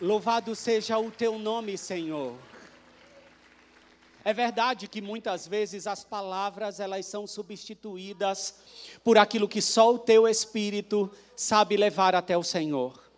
Louvado seja o teu nome, Senhor. É verdade que muitas vezes as palavras elas são substituídas por aquilo que só o teu espírito sabe levar até o Senhor.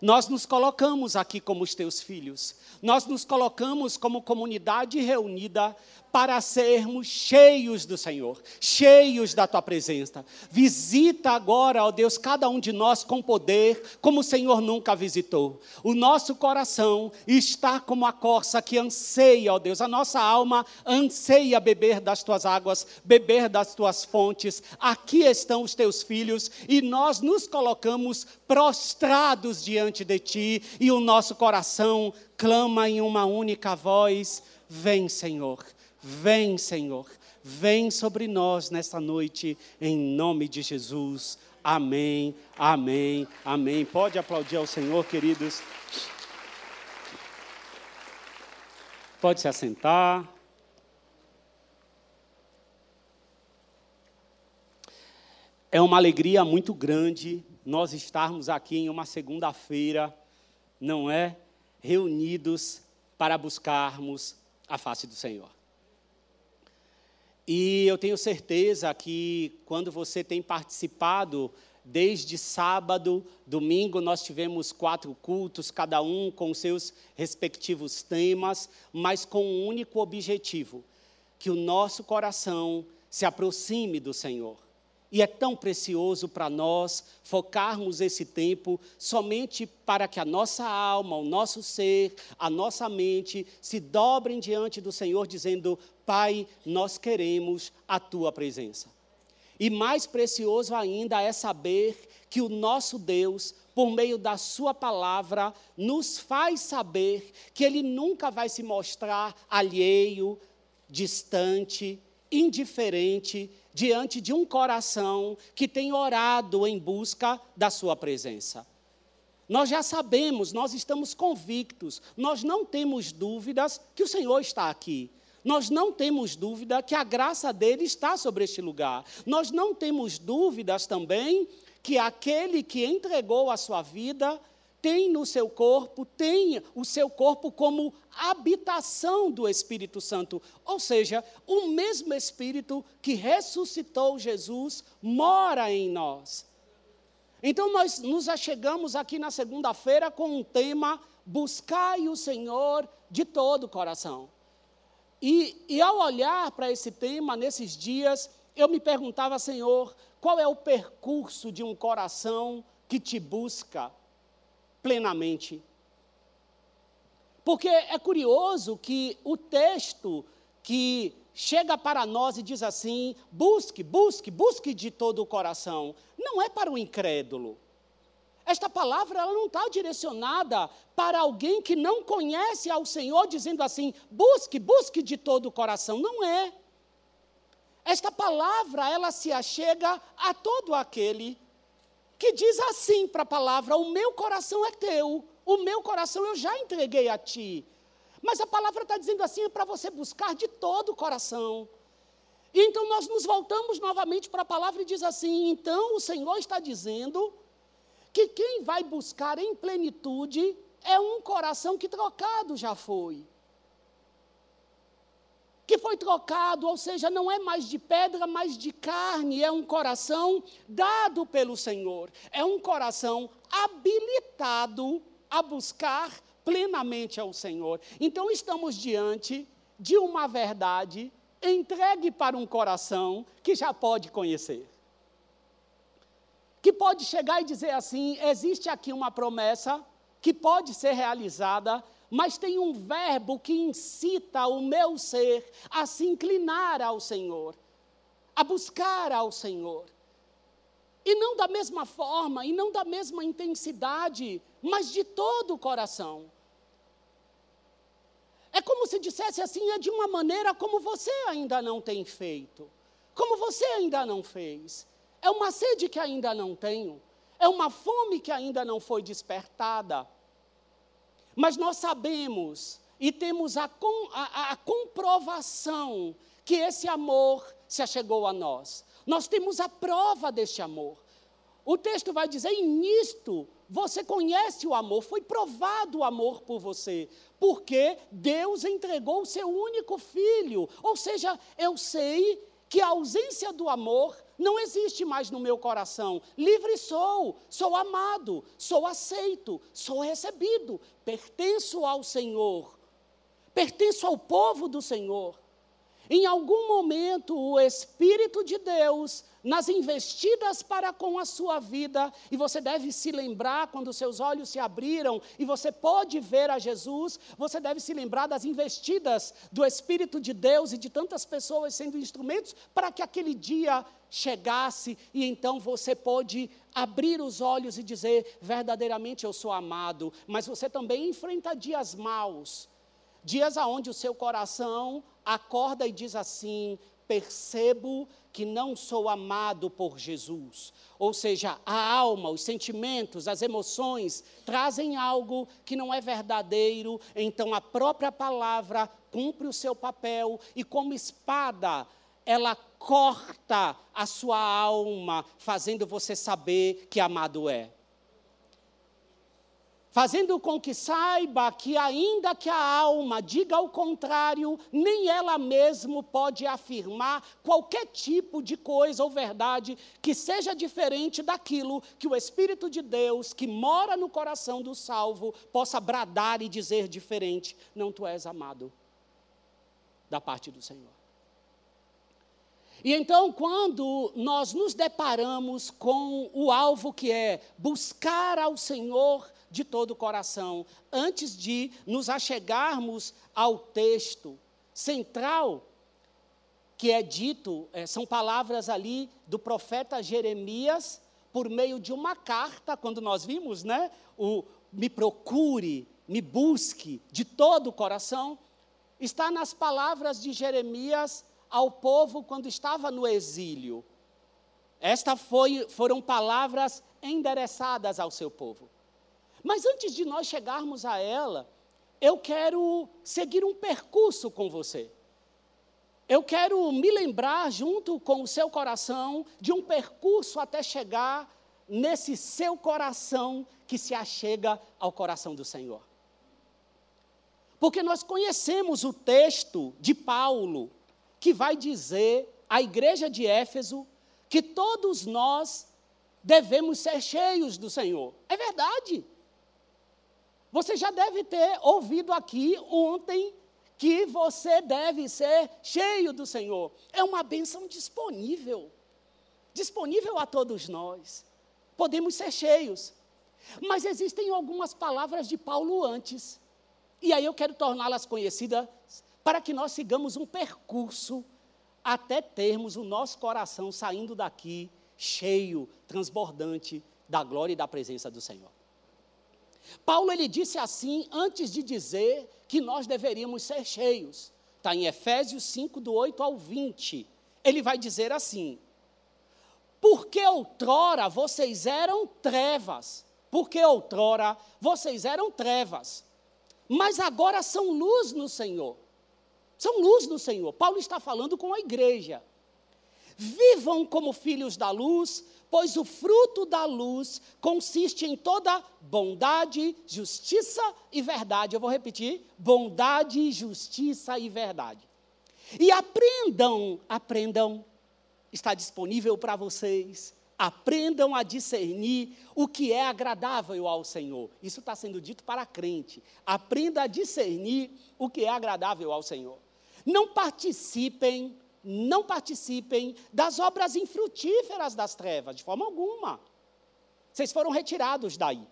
Nós nos colocamos aqui como os teus filhos. Nós nos colocamos como comunidade reunida para sermos cheios do Senhor, cheios da tua presença. Visita agora, ó Deus, cada um de nós com poder, como o Senhor nunca visitou. O nosso coração está como a corça que anseia, ó Deus, a nossa alma anseia beber das tuas águas, beber das tuas fontes. Aqui estão os teus filhos e nós nos colocamos prostrados diante de ti e o nosso coração clama em uma única voz: Vem, Senhor. Vem, Senhor, vem sobre nós nesta noite, em nome de Jesus. Amém, amém, amém. Pode aplaudir ao Senhor, queridos. Pode se assentar. É uma alegria muito grande nós estarmos aqui em uma segunda-feira, não é? Reunidos para buscarmos a face do Senhor. E eu tenho certeza que quando você tem participado, desde sábado, domingo, nós tivemos quatro cultos, cada um com seus respectivos temas, mas com um único objetivo: que o nosso coração se aproxime do Senhor. E é tão precioso para nós focarmos esse tempo somente para que a nossa alma, o nosso ser, a nossa mente se dobrem diante do Senhor, dizendo: Pai, nós queremos a tua presença. E mais precioso ainda é saber que o nosso Deus, por meio da Sua palavra, nos faz saber que Ele nunca vai se mostrar alheio, distante, indiferente diante de um coração que tem orado em busca da Sua presença. Nós já sabemos, nós estamos convictos, nós não temos dúvidas que o Senhor está aqui. Nós não temos dúvida que a graça dele está sobre este lugar. Nós não temos dúvidas também que aquele que entregou a sua vida tem no seu corpo, tem o seu corpo como habitação do Espírito Santo. Ou seja, o mesmo Espírito que ressuscitou Jesus mora em nós. Então, nós nos achegamos aqui na segunda-feira com um tema: buscai o Senhor de todo o coração. E, e ao olhar para esse tema nesses dias, eu me perguntava, Senhor, qual é o percurso de um coração que te busca? Plenamente. Porque é curioso que o texto que chega para nós e diz assim: busque, busque, busque de todo o coração, não é para o incrédulo. Esta palavra ela não está direcionada para alguém que não conhece ao Senhor, dizendo assim: busque, busque de todo o coração. Não é. Esta palavra ela se achega a todo aquele que diz assim para a palavra: O meu coração é teu, o meu coração eu já entreguei a ti. Mas a palavra está dizendo assim: é para você buscar de todo o coração. E então nós nos voltamos novamente para a palavra e diz assim: então o Senhor está dizendo que quem vai buscar em plenitude é um coração que trocado já foi que foi trocado, ou seja, não é mais de pedra, mas de carne, é um coração dado pelo Senhor, é um coração habilitado a buscar plenamente ao Senhor. Então estamos diante de uma verdade entregue para um coração que já pode conhecer. Que pode chegar e dizer assim: existe aqui uma promessa que pode ser realizada mas tem um verbo que incita o meu ser a se inclinar ao Senhor, a buscar ao Senhor. E não da mesma forma, e não da mesma intensidade, mas de todo o coração. É como se dissesse assim, é de uma maneira como você ainda não tem feito, como você ainda não fez. É uma sede que ainda não tenho, é uma fome que ainda não foi despertada. Mas nós sabemos e temos a, com, a, a comprovação que esse amor se achegou a nós. Nós temos a prova deste amor. o texto vai dizer: e nisto você conhece o amor, foi provado o amor por você, porque Deus entregou o seu único filho. Ou seja, eu sei que a ausência do amor não existe mais no meu coração. Livre sou, sou amado, sou aceito, sou recebido, pertenço ao Senhor, pertenço ao povo do Senhor. Em algum momento, o Espírito de Deus, nas investidas para com a sua vida, e você deve se lembrar quando seus olhos se abriram e você pode ver a Jesus, você deve se lembrar das investidas do Espírito de Deus e de tantas pessoas sendo instrumentos para que aquele dia chegasse e então você pode abrir os olhos e dizer: verdadeiramente eu sou amado, mas você também enfrenta dias maus Dias aonde o seu coração acorda e diz assim: percebo que não sou amado por Jesus. Ou seja, a alma, os sentimentos, as emoções trazem algo que não é verdadeiro, então a própria palavra cumpre o seu papel e, como espada, ela corta a sua alma, fazendo você saber que amado é fazendo com que saiba que, ainda que a alma diga o contrário, nem ela mesma pode afirmar qualquer tipo de coisa ou verdade que seja diferente daquilo que o Espírito de Deus, que mora no coração do salvo, possa bradar e dizer diferente: não tu és amado da parte do Senhor. E então, quando nós nos deparamos com o alvo que é buscar ao Senhor de todo o coração, antes de nos achegarmos ao texto central, que é dito, é, são palavras ali do profeta Jeremias, por meio de uma carta, quando nós vimos, né? O me procure, me busque de todo o coração, está nas palavras de Jeremias ao povo quando estava no exílio. Estas foram palavras endereçadas ao seu povo. Mas antes de nós chegarmos a ela, eu quero seguir um percurso com você. Eu quero me lembrar, junto com o seu coração, de um percurso até chegar nesse seu coração que se achega ao coração do Senhor. Porque nós conhecemos o texto de Paulo, que vai dizer à igreja de Éfeso que todos nós devemos ser cheios do Senhor. É verdade. Você já deve ter ouvido aqui ontem que você deve ser cheio do Senhor. É uma bênção disponível. Disponível a todos nós. Podemos ser cheios. Mas existem algumas palavras de Paulo antes. E aí eu quero torná-las conhecidas para que nós sigamos um percurso até termos o nosso coração saindo daqui cheio, transbordante da glória e da presença do Senhor. Paulo ele disse assim antes de dizer que nós deveríamos ser cheios. Está em Efésios 5, do 8 ao 20. Ele vai dizer assim: Porque outrora vocês eram trevas, porque outrora vocês eram trevas, mas agora são luz no Senhor. São luz no Senhor. Paulo está falando com a igreja. Vivam como filhos da luz, pois o fruto da luz consiste em toda bondade, justiça e verdade. Eu vou repetir: bondade, justiça e verdade. E aprendam, aprendam, está disponível para vocês. Aprendam a discernir o que é agradável ao Senhor. Isso está sendo dito para a crente. Aprenda a discernir o que é agradável ao Senhor. Não participem não participem das obras infrutíferas das trevas, de forma alguma. Vocês foram retirados daí.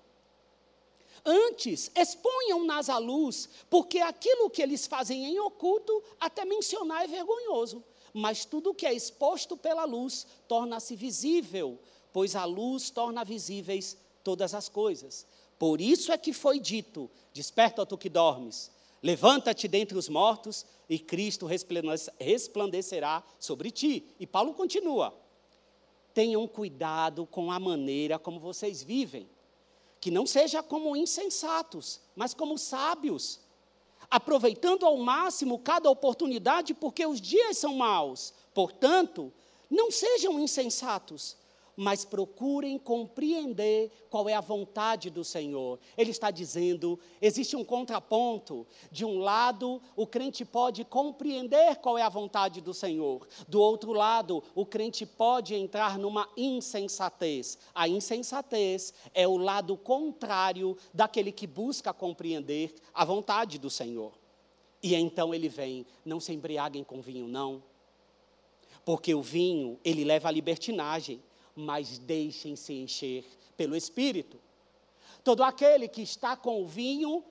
Antes, exponham-nas à luz, porque aquilo que eles fazem em oculto, até mencionar é vergonhoso. Mas tudo que é exposto pela luz torna-se visível, pois a luz torna visíveis todas as coisas. Por isso é que foi dito: Desperta, tu que dormes, Levanta-te dentre os mortos e Cristo resplandecerá sobre ti. E Paulo continua: tenham cuidado com a maneira como vocês vivem, que não seja como insensatos, mas como sábios, aproveitando ao máximo cada oportunidade, porque os dias são maus. Portanto, não sejam insensatos, mas procurem compreender qual é a vontade do Senhor. Ele está dizendo: existe um contraponto. De um lado, o crente pode compreender qual é a vontade do Senhor. Do outro lado, o crente pode entrar numa insensatez. A insensatez é o lado contrário daquele que busca compreender a vontade do Senhor. E então ele vem: não se embriaguem com vinho, não. Porque o vinho, ele leva à libertinagem, mas deixem-se encher pelo Espírito. Todo aquele que está com o vinho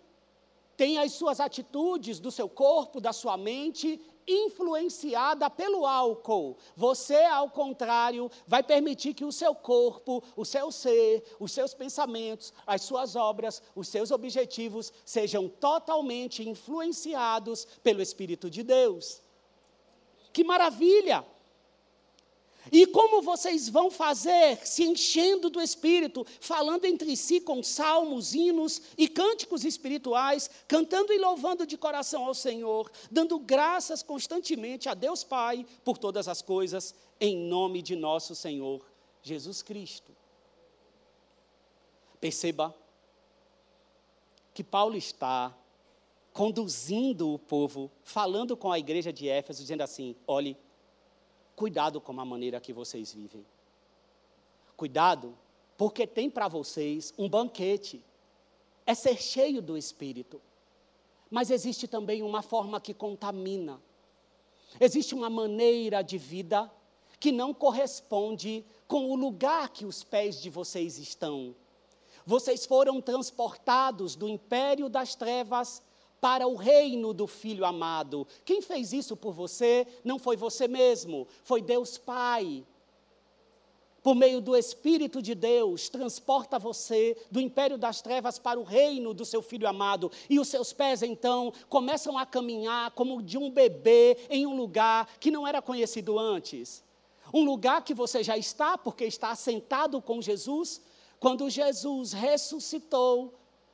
tem as suas atitudes do seu corpo, da sua mente, influenciada pelo álcool. Você, ao contrário, vai permitir que o seu corpo, o seu ser, os seus pensamentos, as suas obras, os seus objetivos sejam totalmente influenciados pelo Espírito de Deus. Que maravilha! E como vocês vão fazer se enchendo do Espírito, falando entre si com salmos, hinos e cânticos espirituais, cantando e louvando de coração ao Senhor, dando graças constantemente a Deus Pai por todas as coisas, em nome de nosso Senhor Jesus Cristo. Perceba que Paulo está conduzindo o povo, falando com a igreja de Éfeso, dizendo assim: olhe Cuidado com a maneira que vocês vivem. Cuidado, porque tem para vocês um banquete. É ser cheio do Espírito. Mas existe também uma forma que contamina. Existe uma maneira de vida que não corresponde com o lugar que os pés de vocês estão. Vocês foram transportados do império das trevas para o reino do Filho amado. Quem fez isso por você não foi você mesmo, foi Deus Pai. Por meio do Espírito de Deus, transporta você do império das trevas para o reino do seu filho amado. E os seus pés, então, começam a caminhar como de um bebê em um lugar que não era conhecido antes. Um lugar que você já está, porque está assentado com Jesus. Quando Jesus ressuscitou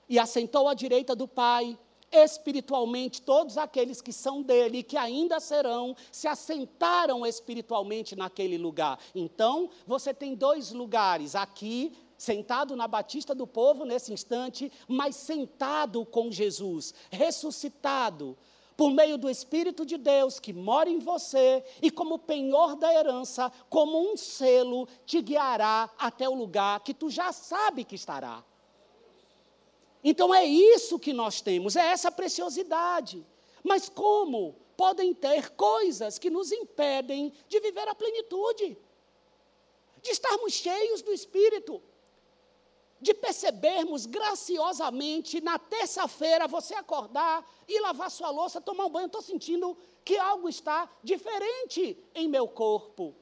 e assentou à direita do Pai, espiritualmente todos aqueles que são dele e que ainda serão, se assentaram espiritualmente naquele lugar. Então, você tem dois lugares aqui sentado na Batista do Povo nesse instante, mas sentado com Jesus, ressuscitado, por meio do Espírito de Deus que mora em você e como penhor da herança, como um selo, te guiará até o lugar que tu já sabe que estará. Então é isso que nós temos, é essa preciosidade. Mas como podem ter coisas que nos impedem de viver a plenitude, de estarmos cheios do Espírito, de percebermos graciosamente na terça-feira você acordar e lavar sua louça, tomar um banho, estou sentindo que algo está diferente em meu corpo.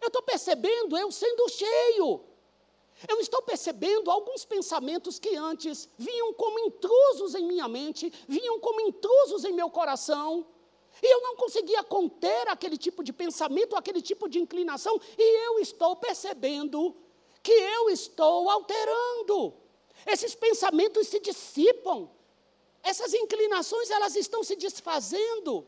Eu estou percebendo eu sendo cheio. Eu estou percebendo alguns pensamentos que antes vinham como intrusos em minha mente, vinham como intrusos em meu coração, e eu não conseguia conter aquele tipo de pensamento, aquele tipo de inclinação, e eu estou percebendo que eu estou alterando. Esses pensamentos se dissipam, essas inclinações elas estão se desfazendo.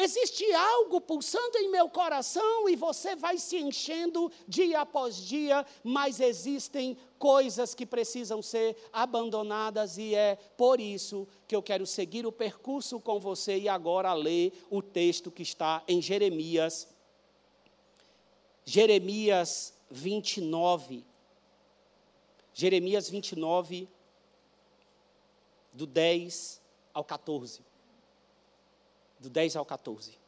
Existe algo pulsando em meu coração e você vai se enchendo dia após dia, mas existem coisas que precisam ser abandonadas e é por isso que eu quero seguir o percurso com você e agora ler o texto que está em Jeremias. Jeremias 29. Jeremias 29, do 10 ao 14 do 10 ao 14.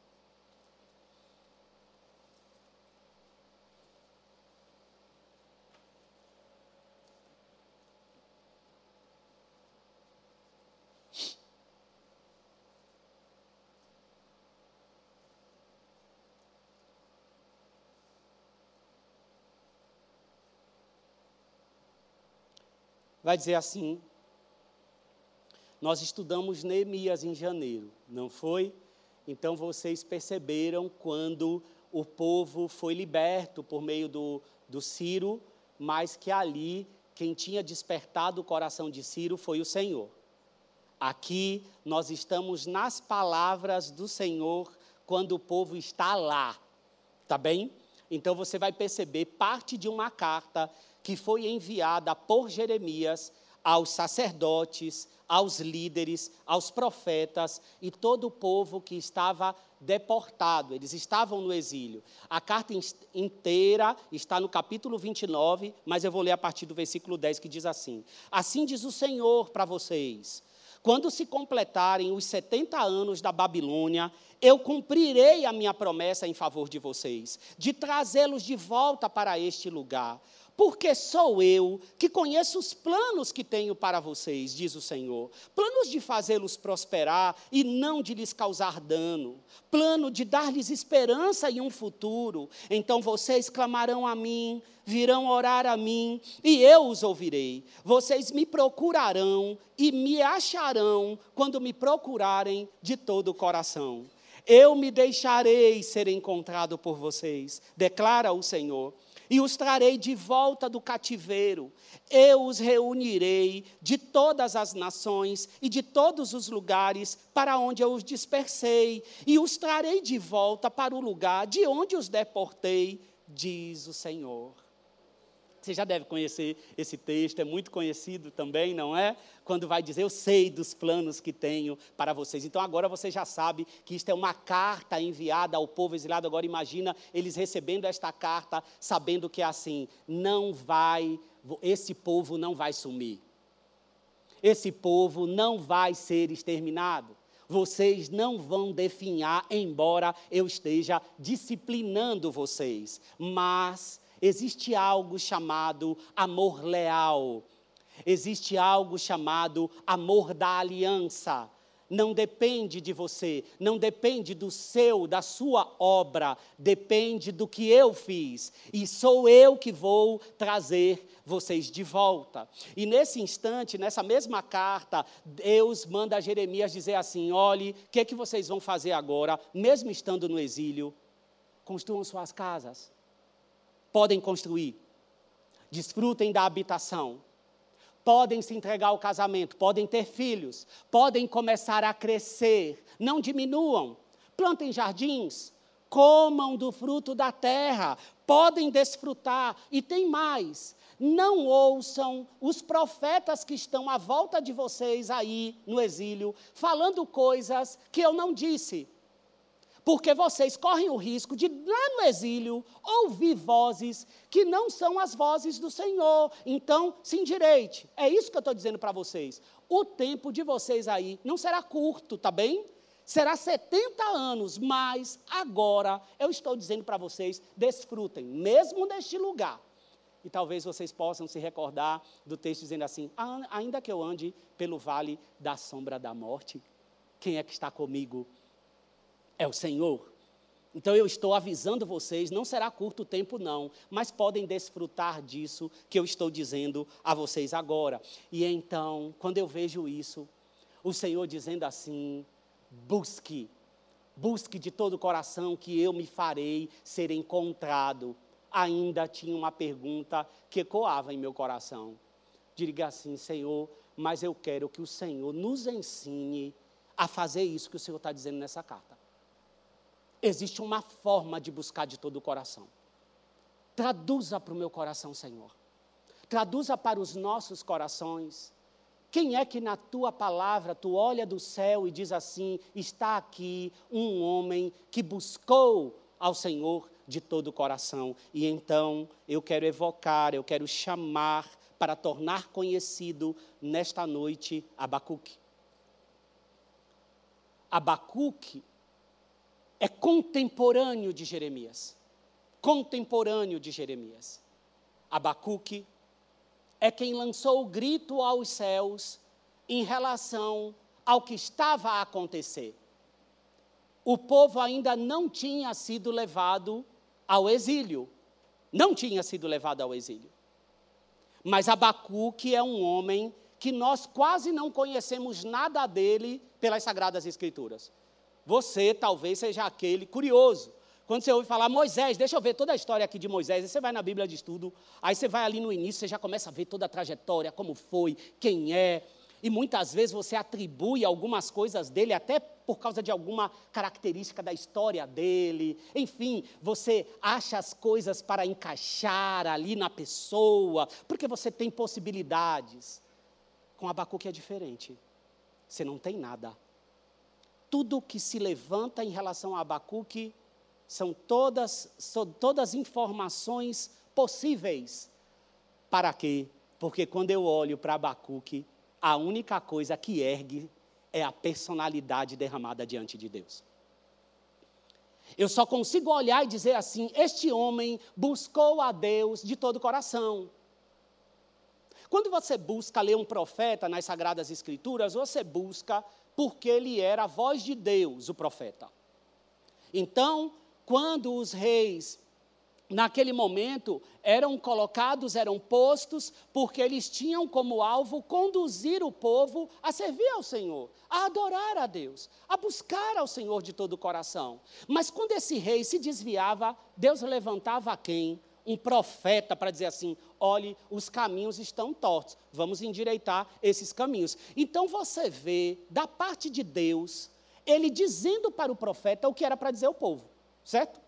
Vai dizer assim: nós estudamos Neemias em janeiro, não foi? Então vocês perceberam quando o povo foi liberto por meio do, do Ciro, mas que ali quem tinha despertado o coração de Ciro foi o Senhor. Aqui nós estamos nas palavras do Senhor quando o povo está lá, tá bem? Então você vai perceber parte de uma carta que foi enviada por Jeremias aos sacerdotes, aos líderes, aos profetas e todo o povo que estava deportado, eles estavam no exílio. A carta inteira está no capítulo 29, mas eu vou ler a partir do versículo 10 que diz assim: Assim diz o Senhor para vocês: quando se completarem os 70 anos da Babilônia, eu cumprirei a minha promessa em favor de vocês, de trazê-los de volta para este lugar porque sou eu que conheço os planos que tenho para vocês, diz o Senhor. Planos de fazê-los prosperar e não de lhes causar dano. Plano de dar-lhes esperança e um futuro. Então vocês clamarão a mim, virão orar a mim, e eu os ouvirei. Vocês me procurarão e me acharão quando me procurarem de todo o coração. Eu me deixarei ser encontrado por vocês, declara o Senhor e os trarei de volta do cativeiro. Eu os reunirei de todas as nações e de todos os lugares para onde eu os dispersei, e os trarei de volta para o lugar de onde os deportei, diz o Senhor. Você já deve conhecer esse texto, é muito conhecido também, não é? Quando vai dizer, eu sei dos planos que tenho para vocês. Então agora você já sabe que isto é uma carta enviada ao povo exilado. Agora imagina eles recebendo esta carta, sabendo que é assim: não vai, esse povo não vai sumir. Esse povo não vai ser exterminado vocês não vão definhar, embora eu esteja disciplinando vocês. Mas Existe algo chamado amor leal. Existe algo chamado amor da aliança. Não depende de você, não depende do seu, da sua obra, depende do que eu fiz. E sou eu que vou trazer vocês de volta. E nesse instante, nessa mesma carta, Deus manda Jeremias dizer assim: olhe, o que, é que vocês vão fazer agora, mesmo estando no exílio? Construam suas casas podem construir, desfrutem da habitação, podem se entregar ao casamento, podem ter filhos, podem começar a crescer, não diminuam, plantem jardins, comam do fruto da terra, podem desfrutar, e tem mais. Não ouçam os profetas que estão à volta de vocês aí no exílio, falando coisas que eu não disse porque vocês correm o risco de, lá no exílio, ouvir vozes que não são as vozes do Senhor. Então, se endireite. É isso que eu estou dizendo para vocês. O tempo de vocês aí não será curto, tá bem? Será 70 anos, mas agora eu estou dizendo para vocês: desfrutem, mesmo neste lugar. E talvez vocês possam se recordar do texto dizendo assim: ainda que eu ande pelo vale da sombra da morte, quem é que está comigo? É o Senhor. Então eu estou avisando vocês, não será curto tempo não, mas podem desfrutar disso que eu estou dizendo a vocês agora. E então, quando eu vejo isso, o Senhor dizendo assim: busque, busque de todo o coração que eu me farei ser encontrado. Ainda tinha uma pergunta que ecoava em meu coração. Diga assim, Senhor, mas eu quero que o Senhor nos ensine a fazer isso que o Senhor está dizendo nessa carta. Existe uma forma de buscar de todo o coração. Traduza para o meu coração, Senhor. Traduza para os nossos corações. Quem é que na tua palavra tu olha do céu e diz assim: está aqui um homem que buscou ao Senhor de todo o coração. E então eu quero evocar, eu quero chamar para tornar conhecido nesta noite Abacuque. Abacuque é contemporâneo de Jeremias. Contemporâneo de Jeremias. Abacuque é quem lançou o grito aos céus em relação ao que estava a acontecer. O povo ainda não tinha sido levado ao exílio. Não tinha sido levado ao exílio. Mas Abacuque é um homem que nós quase não conhecemos nada dele pelas Sagradas Escrituras. Você talvez seja aquele curioso. Quando você ouve falar Moisés, deixa eu ver toda a história aqui de Moisés. Aí você vai na Bíblia de estudo, aí você vai ali no início, você já começa a ver toda a trajetória, como foi, quem é. E muitas vezes você atribui algumas coisas dele até por causa de alguma característica da história dele. Enfim, você acha as coisas para encaixar ali na pessoa, porque você tem possibilidades. Com Abacuque é diferente. Você não tem nada. Tudo que se levanta em relação a Abacuque são todas, são todas informações possíveis. Para quê? Porque quando eu olho para Abacuque, a única coisa que ergue é a personalidade derramada diante de Deus. Eu só consigo olhar e dizer assim: este homem buscou a Deus de todo o coração. Quando você busca ler um profeta nas Sagradas Escrituras, você busca porque ele era a voz de Deus, o profeta. Então, quando os reis, naquele momento, eram colocados, eram postos, porque eles tinham como alvo conduzir o povo a servir ao Senhor, a adorar a Deus, a buscar ao Senhor de todo o coração. Mas quando esse rei se desviava, Deus levantava quem? Um profeta para dizer assim: olhe, os caminhos estão tortos, vamos endireitar esses caminhos. Então você vê, da parte de Deus, ele dizendo para o profeta o que era para dizer ao povo. Certo?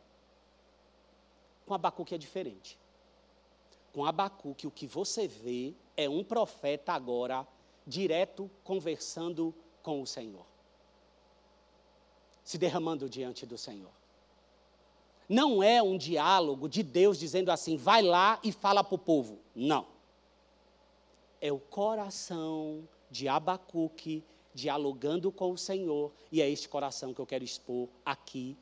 Com Abacuque é diferente. Com Abacuque, o que você vê é um profeta agora, direto, conversando com o Senhor. Se derramando diante do Senhor. Não é um diálogo de Deus dizendo assim, vai lá e fala para o povo. Não. É o coração de Abacuque dialogando com o Senhor, e é este coração que eu quero expor aqui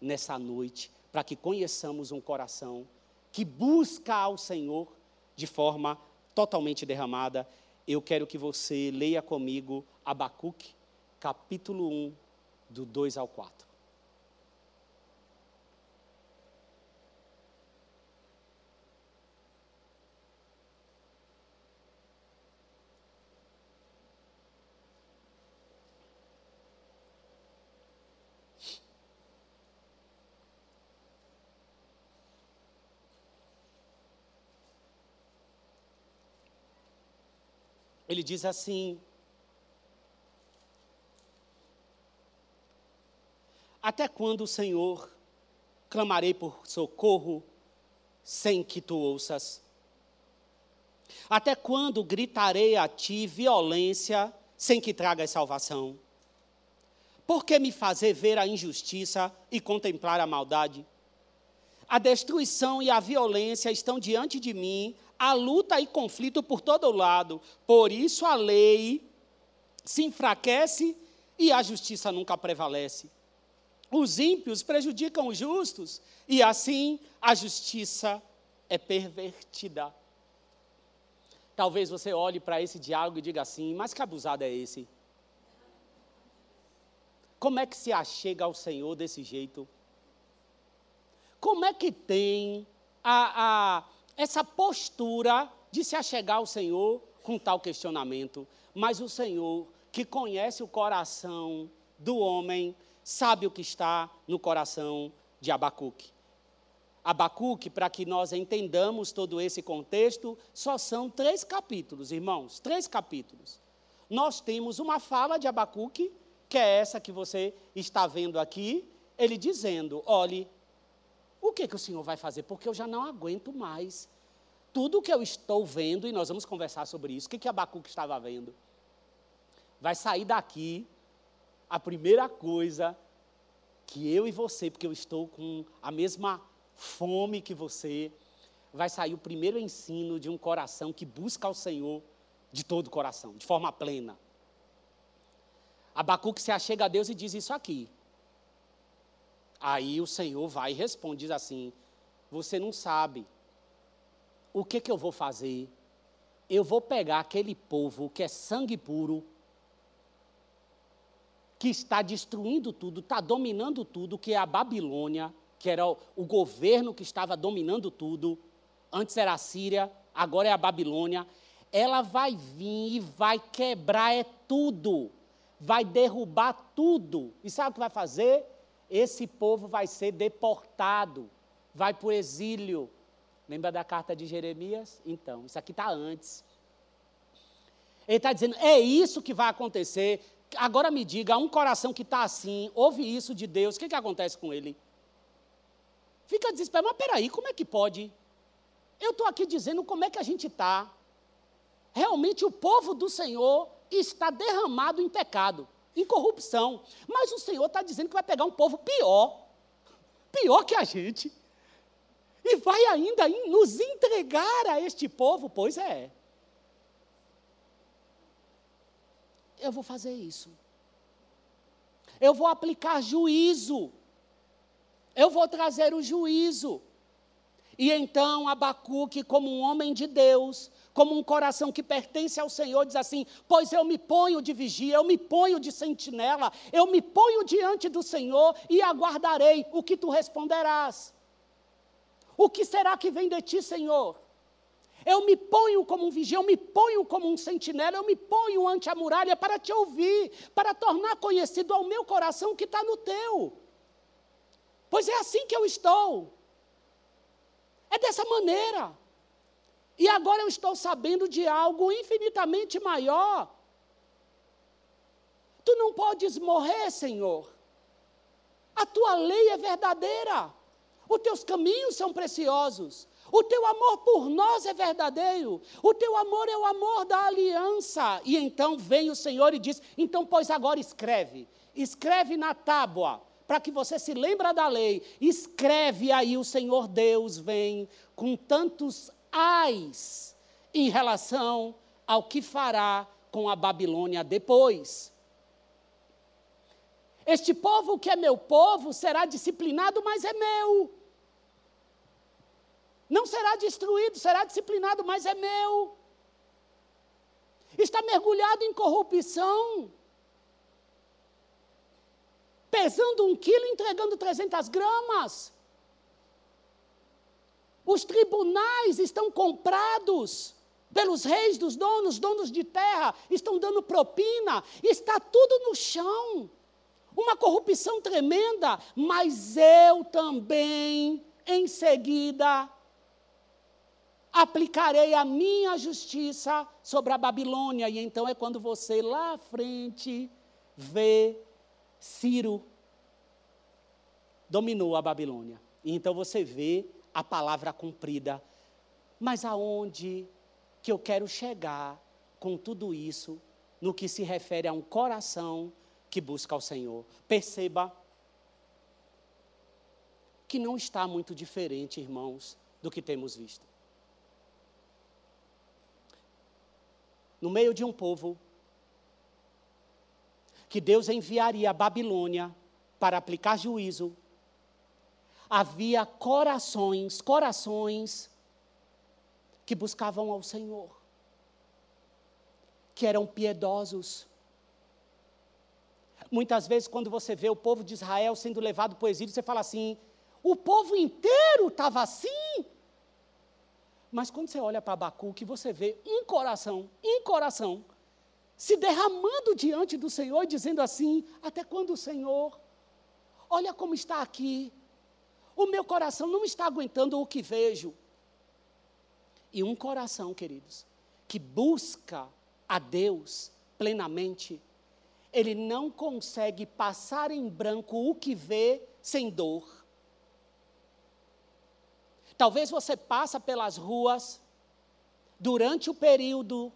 nessa noite, para que conheçamos um coração que busca ao Senhor de forma totalmente derramada. Eu quero que você leia comigo Abacuque, capítulo 1, do 2 ao 4. Ele diz assim: Até quando, Senhor, clamarei por socorro sem que tu ouças? Até quando gritarei a ti violência sem que tragas salvação? Por que me fazer ver a injustiça e contemplar a maldade? A destruição e a violência estão diante de mim, há luta e conflito por todo lado. Por isso a lei se enfraquece e a justiça nunca prevalece. Os ímpios prejudicam os justos e assim a justiça é pervertida. Talvez você olhe para esse diálogo e diga assim: mas que abusado é esse? Como é que se achega ao Senhor desse jeito? Como é que tem a, essa postura de se achegar ao Senhor com tal questionamento, mas o Senhor, que conhece o coração do homem, sabe o que está no coração de Abacuque. Abacuque, para que nós entendamos todo esse contexto, só são três capítulos, irmãos, três capítulos. Nós temos uma fala de Abacuque, que é essa que você está vendo aqui, ele dizendo: olhe, o que, que o Senhor vai fazer? Porque eu já não aguento mais. Tudo que eu estou vendo, e nós vamos conversar sobre isso, o que, que Abacuque estava vendo? Vai sair daqui a primeira coisa que eu e você, porque eu estou com a mesma fome que você, vai sair o primeiro ensino de um coração que busca ao Senhor de todo o coração, de forma plena. Abacuque se achega a Deus e diz isso aqui. Aí o Senhor vai e responde, diz assim: Você não sabe. O que, que eu vou fazer? Eu vou pegar aquele povo que é sangue puro, que está destruindo tudo, está dominando tudo, que é a Babilônia, que era o, o governo que estava dominando tudo. Antes era a Síria, agora é a Babilônia. Ela vai vir e vai quebrar é tudo, vai derrubar tudo. E sabe o que vai fazer? Esse povo vai ser deportado, vai para o exílio. Lembra da carta de Jeremias? Então, isso aqui está antes. Ele está dizendo: é isso que vai acontecer. Agora me diga, um coração que está assim, ouve isso de Deus, o que, que acontece com ele? Fica desesperado, mas peraí, como é que pode? Eu estou aqui dizendo como é que a gente está. Realmente o povo do Senhor está derramado em pecado, em corrupção. Mas o Senhor está dizendo que vai pegar um povo pior, pior que a gente, e vai ainda nos entregar a este povo. Pois é. Eu vou fazer isso. Eu vou aplicar juízo. Eu vou trazer o juízo. E então Abacuque, como um homem de Deus, como um coração que pertence ao Senhor, diz assim: Pois eu me ponho de vigia, eu me ponho de sentinela, eu me ponho diante do Senhor e aguardarei o que tu responderás. O que será que vem de ti, Senhor? Eu me ponho como um vigia, eu me ponho como um sentinela, eu me ponho ante a muralha para te ouvir, para tornar conhecido ao meu coração que está no teu. Pois é assim que eu estou. É dessa maneira. E agora eu estou sabendo de algo infinitamente maior. Tu não podes morrer, Senhor. A tua lei é verdadeira. Os teus caminhos são preciosos. O teu amor por nós é verdadeiro. O teu amor é o amor da aliança. E então vem o Senhor e diz: Então, pois agora escreve. Escreve na tábua, para que você se lembre da lei. Escreve aí: o Senhor Deus vem com tantos ais em relação ao que fará com a Babilônia depois. Este povo que é meu povo será disciplinado, mas é meu. Não será destruído, será disciplinado, mas é meu. Está mergulhado em corrupção. Pesando um quilo, entregando 300 gramas. Os tribunais estão comprados pelos reis dos donos, donos de terra, estão dando propina, está tudo no chão. Uma corrupção tremenda, mas eu também, em seguida, aplicarei a minha justiça sobre a Babilônia. E então é quando você lá à frente vê Ciro dominou a Babilônia. E então você vê a palavra cumprida. Mas aonde que eu quero chegar com tudo isso no que se refere a um coração que busca ao Senhor? Perceba que não está muito diferente, irmãos, do que temos visto. No meio de um povo que Deus enviaria a Babilônia para aplicar juízo havia corações, corações que buscavam ao Senhor, que eram piedosos. Muitas vezes, quando você vê o povo de Israel sendo levado para o exílio, você fala assim: o povo inteiro estava assim. Mas quando você olha para Abacuque, você vê um coração, um coração, se derramando diante do Senhor e dizendo assim: Até quando o Senhor? Olha como está aqui, o meu coração não está aguentando o que vejo. E um coração, queridos, que busca a Deus plenamente, ele não consegue passar em branco o que vê sem dor. Talvez você passa pelas ruas durante o período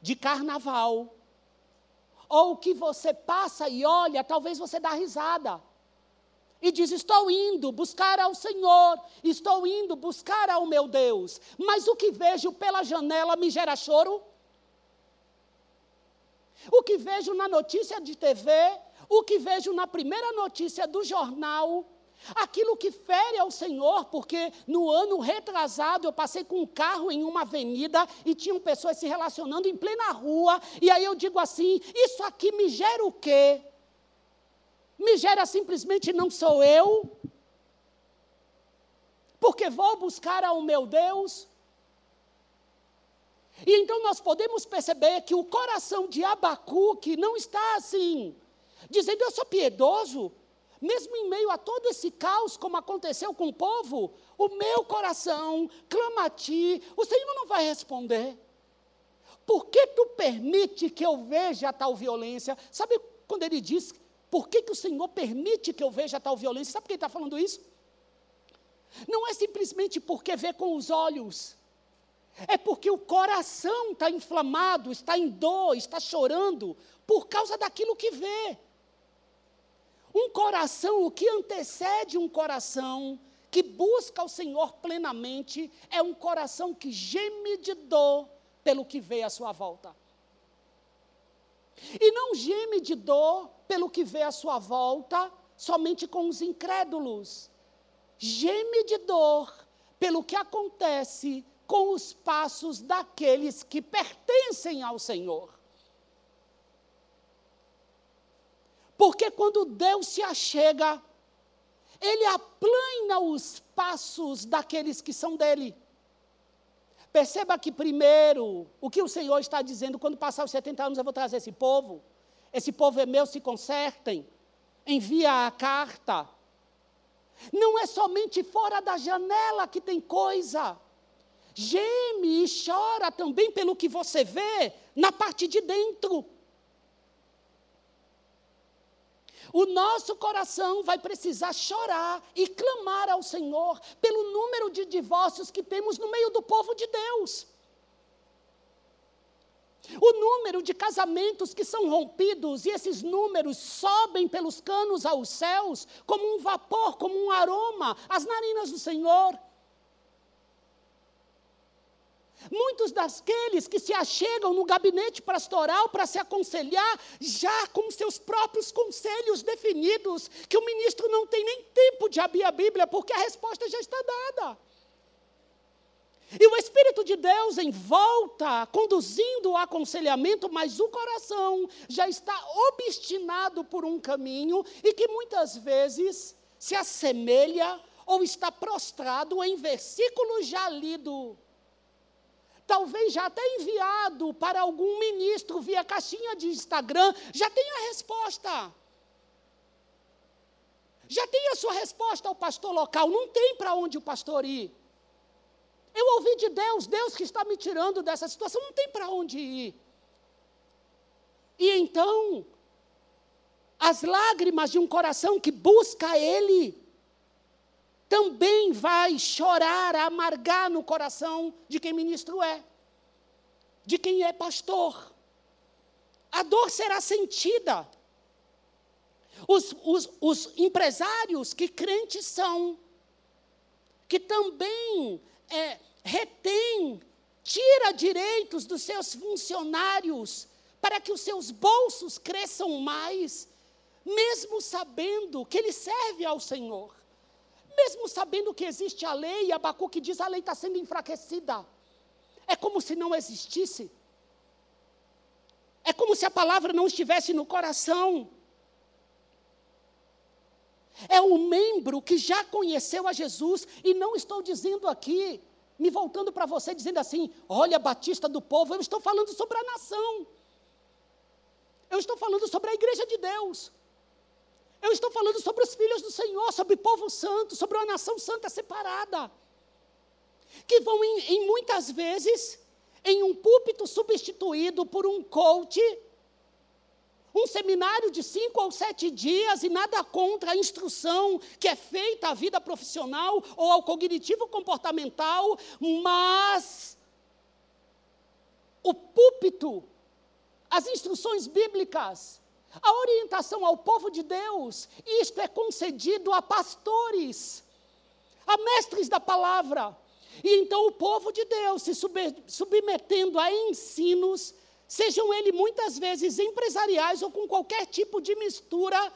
de carnaval, ou que você passa e olha, talvez você dá risada e diz: Estou indo buscar ao Senhor, estou indo buscar ao meu Deus, mas o que vejo pela janela me gera choro? O que vejo na notícia de TV, o que vejo na primeira notícia do jornal, aquilo que fere ao Senhor, porque no ano retrasado eu passei com um carro em uma avenida e tinham pessoas se relacionando em plena rua, e aí eu digo assim: Isso aqui me gera o quê? Me gera simplesmente não sou eu, porque vou buscar ao meu Deus. E então nós podemos perceber que o coração de Abacuque não está assim, dizendo eu sou piedoso, mesmo em meio a todo esse caos, como aconteceu com o povo, o meu coração clama a ti, o Senhor não vai responder. por que tu permite que eu veja tal violência? Sabe quando ele diz, por que, que o Senhor permite que eu veja tal violência? Sabe por que ele está falando isso? Não é simplesmente porque vê com os olhos, é porque o coração está inflamado, está em dor, está chorando, por causa daquilo que vê. Um coração, o que antecede um coração que busca o Senhor plenamente, é um coração que geme de dor pelo que vê à sua volta. E não geme de dor pelo que vê à sua volta somente com os incrédulos. Geme de dor pelo que acontece com os passos daqueles que pertencem ao Senhor. Porque quando Deus se achega, Ele aplana os passos daqueles que são dele. Perceba que, primeiro, o que o Senhor está dizendo, quando passar os 70 anos, eu vou trazer esse povo. Esse povo é meu, se consertem. Envia a carta. Não é somente fora da janela que tem coisa. Geme e chora também pelo que você vê na parte de dentro. O nosso coração vai precisar chorar e clamar ao Senhor pelo número de divórcios que temos no meio do povo de Deus. O número de casamentos que são rompidos, e esses números sobem pelos canos aos céus, como um vapor, como um aroma, às narinas do Senhor. Muitos daqueles que se achegam no gabinete pastoral para se aconselhar, já com seus próprios conselhos definidos, que o ministro não tem nem tempo de abrir a Bíblia, porque a resposta já está dada. E o Espírito de Deus em volta, conduzindo o aconselhamento, mas o coração já está obstinado por um caminho e que muitas vezes se assemelha ou está prostrado em versículos já lido talvez já até enviado para algum ministro via caixinha de Instagram, já tem a resposta. Já tem a sua resposta ao pastor local, não tem para onde o pastor ir. Eu ouvi de Deus, Deus que está me tirando dessa situação, não tem para onde ir. E então, as lágrimas de um coração que busca Ele, também vai chorar, amargar no coração de quem ministro é, de quem é pastor. A dor será sentida. Os, os, os empresários que crentes são, que também é, retém, tira direitos dos seus funcionários para que os seus bolsos cresçam mais, mesmo sabendo que ele serve ao Senhor mesmo sabendo que existe a lei, Abacuque diz a lei está sendo enfraquecida. É como se não existisse. É como se a palavra não estivesse no coração. É um membro que já conheceu a Jesus, e não estou dizendo aqui, me voltando para você, dizendo assim: olha, Batista do povo, eu estou falando sobre a nação. Eu estou falando sobre a igreja de Deus. Eu estou falando sobre os filhos do Senhor, sobre o povo santo, sobre uma nação santa separada. Que vão, em, em muitas vezes, em um púlpito substituído por um coach, um seminário de cinco ou sete dias e nada contra a instrução que é feita à vida profissional ou ao cognitivo comportamental, mas o púlpito, as instruções bíblicas, a orientação ao povo de Deus, isto é concedido a pastores, a mestres da palavra. E então o povo de Deus se submetendo a ensinos, sejam eles muitas vezes empresariais ou com qualquer tipo de mistura,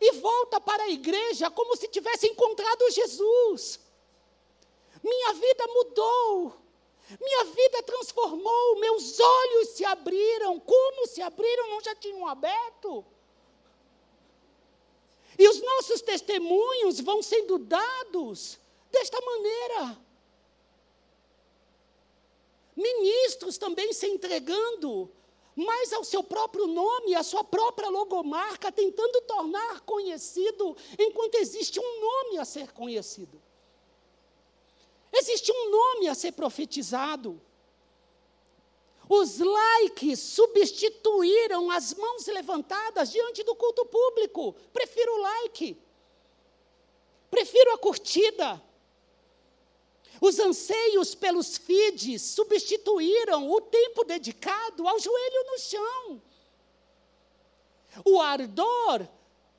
e volta para a igreja como se tivesse encontrado Jesus. Minha vida mudou. Minha vida transformou, meus olhos se abriram. Como se abriram? Não já tinham aberto? E os nossos testemunhos vão sendo dados desta maneira. Ministros também se entregando mais ao seu próprio nome, à sua própria logomarca, tentando tornar conhecido, enquanto existe um nome a ser conhecido. Existe um nome a ser profetizado. Os likes substituíram as mãos levantadas diante do culto público. Prefiro o like. Prefiro a curtida. Os anseios pelos feeds substituíram o tempo dedicado ao joelho no chão. O ardor,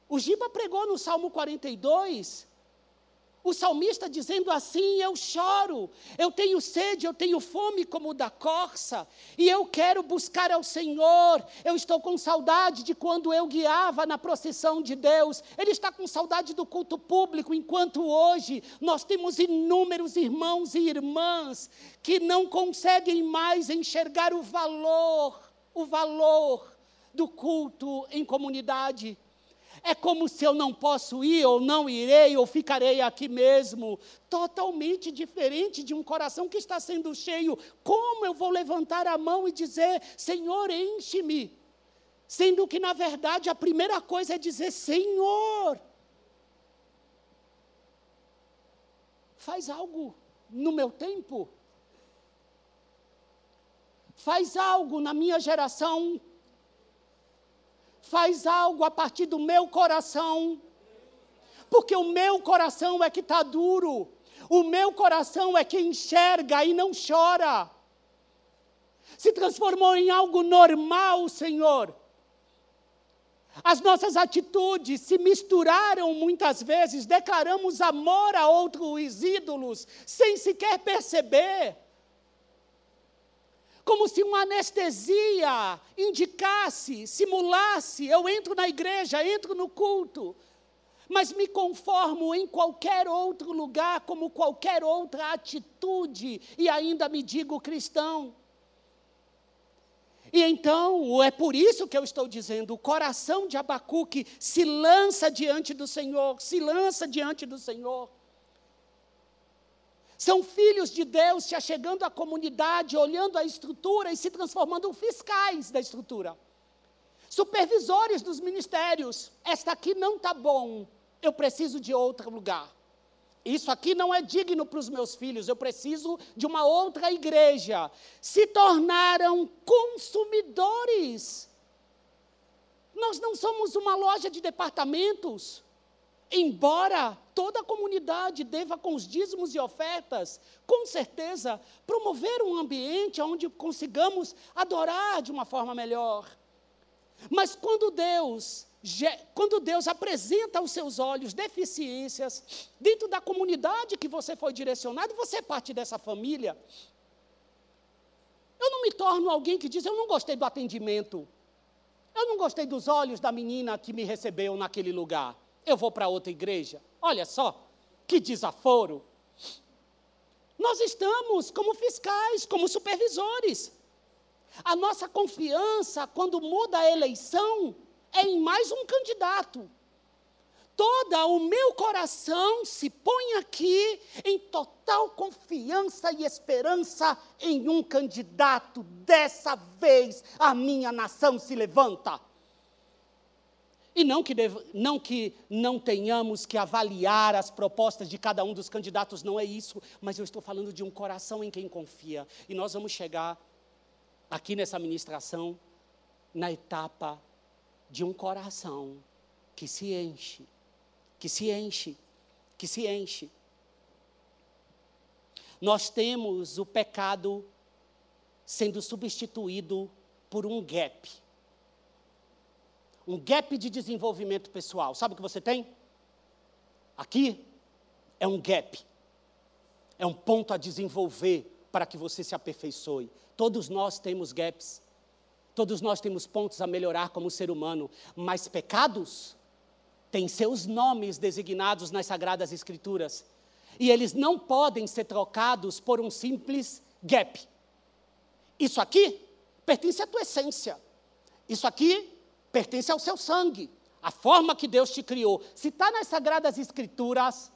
o Giba pregou no Salmo 42, o salmista dizendo assim: Eu choro, eu tenho sede, eu tenho fome como da corça, e eu quero buscar ao Senhor. Eu estou com saudade de quando eu guiava na procissão de Deus. Ele está com saudade do culto público, enquanto hoje nós temos inúmeros irmãos e irmãs que não conseguem mais enxergar o valor, o valor do culto em comunidade. É como se eu não posso ir, ou não irei, ou ficarei aqui mesmo. Totalmente diferente de um coração que está sendo cheio. Como eu vou levantar a mão e dizer, Senhor, enche-me? Sendo que, na verdade, a primeira coisa é dizer, Senhor, faz algo no meu tempo. Faz algo na minha geração faz algo a partir do meu coração, porque o meu coração é que está duro, o meu coração é que enxerga e não chora. Se transformou em algo normal, Senhor. As nossas atitudes se misturaram muitas vezes, declaramos amor a outros ídolos, sem sequer perceber como se uma anestesia indicasse, simulasse: eu entro na igreja, entro no culto, mas me conformo em qualquer outro lugar, como qualquer outra atitude, e ainda me digo cristão. E então, é por isso que eu estou dizendo: o coração de Abacuque se lança diante do Senhor, se lança diante do Senhor. São filhos de Deus se achegando à comunidade, olhando a estrutura e se transformando em fiscais da estrutura. Supervisores dos ministérios. Esta aqui não está bom, eu preciso de outro lugar. Isso aqui não é digno para os meus filhos, eu preciso de uma outra igreja. Se tornaram consumidores. Nós não somos uma loja de departamentos. Embora toda a comunidade deva, com os dízimos e ofertas, com certeza, promover um ambiente onde consigamos adorar de uma forma melhor. Mas quando Deus, quando Deus apresenta aos seus olhos deficiências dentro da comunidade que você foi direcionado, você é parte dessa família. Eu não me torno alguém que diz: Eu não gostei do atendimento. Eu não gostei dos olhos da menina que me recebeu naquele lugar eu vou para outra igreja. Olha só, que desaforo. Nós estamos como fiscais, como supervisores. A nossa confiança, quando muda a eleição, é em mais um candidato. Toda o meu coração se põe aqui em total confiança e esperança em um candidato. Dessa vez a minha nação se levanta. E não que, não que não tenhamos que avaliar as propostas de cada um dos candidatos, não é isso, mas eu estou falando de um coração em quem confia. E nós vamos chegar aqui nessa ministração na etapa de um coração que se enche, que se enche, que se enche. Nós temos o pecado sendo substituído por um gap um gap de desenvolvimento pessoal. Sabe o que você tem? Aqui é um gap. É um ponto a desenvolver para que você se aperfeiçoe. Todos nós temos gaps. Todos nós temos pontos a melhorar como ser humano, mas pecados têm seus nomes designados nas sagradas escrituras. E eles não podem ser trocados por um simples gap. Isso aqui pertence à tua essência. Isso aqui pertence ao seu sangue, a forma que Deus te criou. Se está nas Sagradas Escrituras,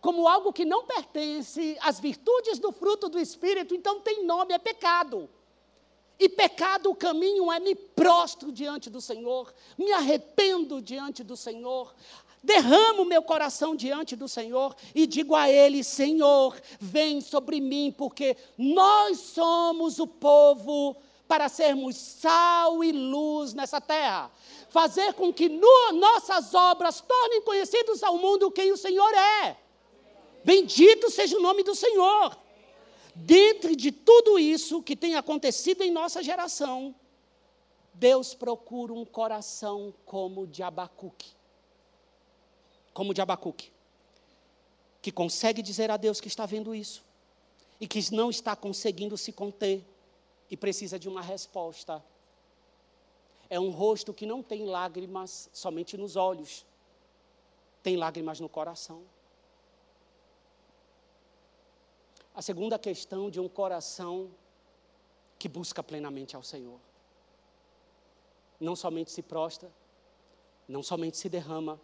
como algo que não pertence às virtudes do fruto do Espírito, então tem nome, é pecado. E pecado, o caminho é me prostro diante do Senhor, me arrependo diante do Senhor, derramo meu coração diante do Senhor e digo a Ele: Senhor, vem sobre mim, porque nós somos o povo para sermos sal e luz nessa terra. Fazer com que no, nossas obras tornem conhecidos ao mundo quem o Senhor é. Bendito seja o nome do Senhor. Dentre de tudo isso que tem acontecido em nossa geração, Deus procura um coração como de Abacuque. Como de Abacuque. Que consegue dizer a Deus que está vendo isso. E que não está conseguindo se conter. E precisa de uma resposta. É um rosto que não tem lágrimas somente nos olhos. Tem lágrimas no coração. A segunda questão de um coração que busca plenamente ao Senhor. Não somente se prostra, não somente se derrama,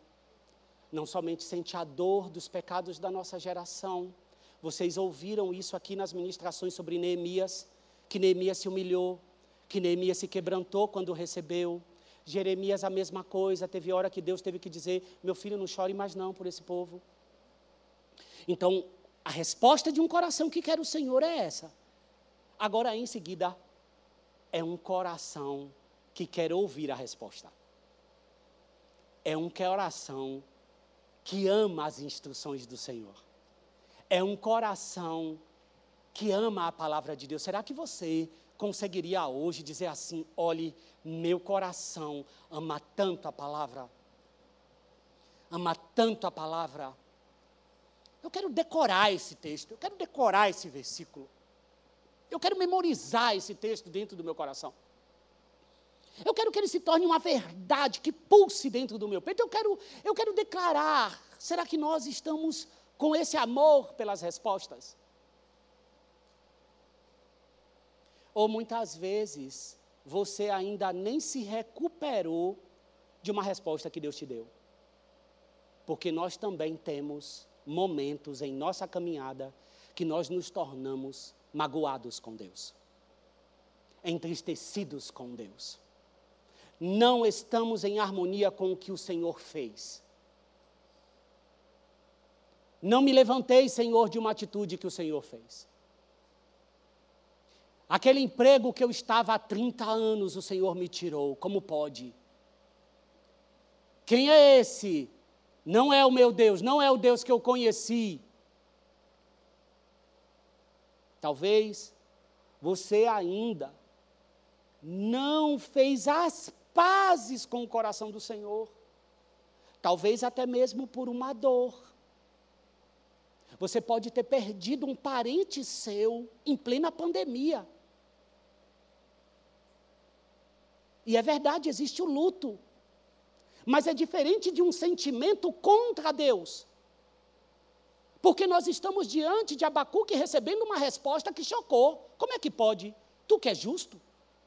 não somente sente a dor dos pecados da nossa geração. Vocês ouviram isso aqui nas ministrações sobre Neemias, que Neemias se humilhou, que Neemias se quebrantou quando recebeu. Jeremias a mesma coisa, teve hora que Deus teve que dizer: "Meu filho, não chore mais não por esse povo". Então, a resposta de um coração que quer o Senhor é essa. Agora, em seguida, é um coração que quer ouvir a resposta. É um coração que ama as instruções do Senhor. É um coração que ama a palavra de Deus. Será que você conseguiria hoje dizer assim: olhe, meu coração ama tanto a palavra? Ama tanto a palavra eu quero decorar esse texto, eu quero decorar esse versículo. Eu quero memorizar esse texto dentro do meu coração. Eu quero que ele se torne uma verdade que pulse dentro do meu peito. Eu quero, eu quero declarar. Será que nós estamos com esse amor pelas respostas? Ou muitas vezes você ainda nem se recuperou de uma resposta que Deus te deu. Porque nós também temos momentos em nossa caminhada que nós nos tornamos magoados com Deus, entristecidos com Deus. Não estamos em harmonia com o que o Senhor fez. Não me levantei, Senhor, de uma atitude que o Senhor fez. Aquele emprego que eu estava há 30 anos, o Senhor me tirou. Como pode? Quem é esse não é o meu Deus, não é o Deus que eu conheci. Talvez você ainda não fez as pazes com o coração do Senhor. Talvez até mesmo por uma dor. Você pode ter perdido um parente seu em plena pandemia. E é verdade, existe o luto mas é diferente de um sentimento contra Deus. Porque nós estamos diante de Abacuque recebendo uma resposta que chocou. Como é que pode? Tu que é justo?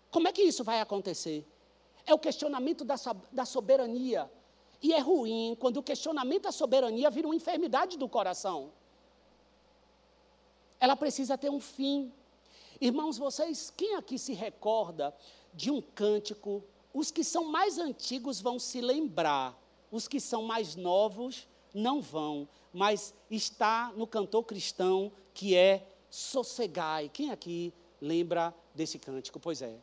Como é que isso vai acontecer? É o questionamento da, da soberania. E é ruim quando o questionamento da soberania vira uma enfermidade do coração. Ela precisa ter um fim. Irmãos, vocês, quem aqui se recorda de um cântico os que são mais antigos vão se lembrar, os que são mais novos não vão, mas está no cantor cristão que é Sossegai. Quem aqui lembra desse cântico? Pois é.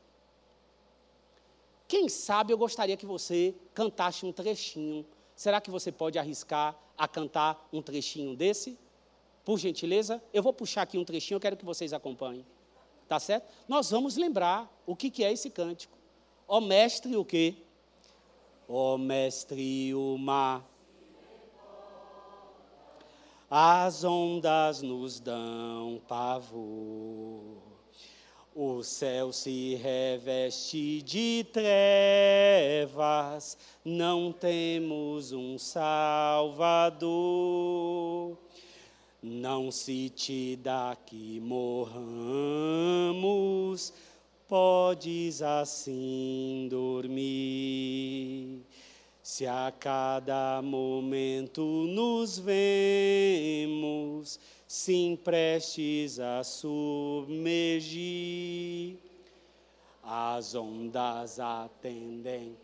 Quem sabe eu gostaria que você cantasse um trechinho. Será que você pode arriscar a cantar um trechinho desse? Por gentileza, eu vou puxar aqui um trechinho, eu quero que vocês acompanhem. Tá certo? Nós vamos lembrar o que, que é esse cântico. Ó mestre, o quê? Ó mestre, o mar. As ondas nos dão pavor. O céu se reveste de trevas, não temos um Salvador. Não se te dá que morramos, podes assim dormir. Se a cada momento nos vemos, sim prestes a submergir, as ondas atendem.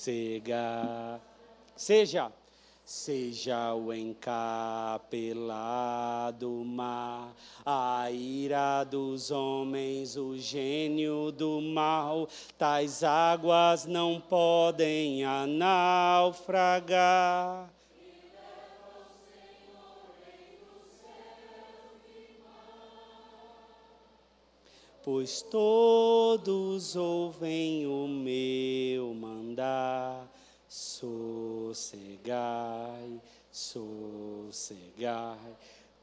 Sossega. Seja Seja o encapelado mar, a ira dos homens, o gênio do mal, tais águas não podem a naufragar. Pois todos ouvem o meu mandar sossegai, sossegai.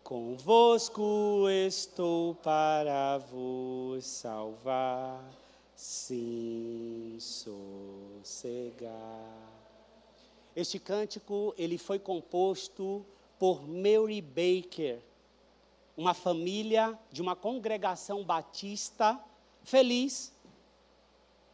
Convosco estou para vos salvar, sim, sossegai. Este cântico ele foi composto por Mary Baker, uma família de uma congregação batista feliz,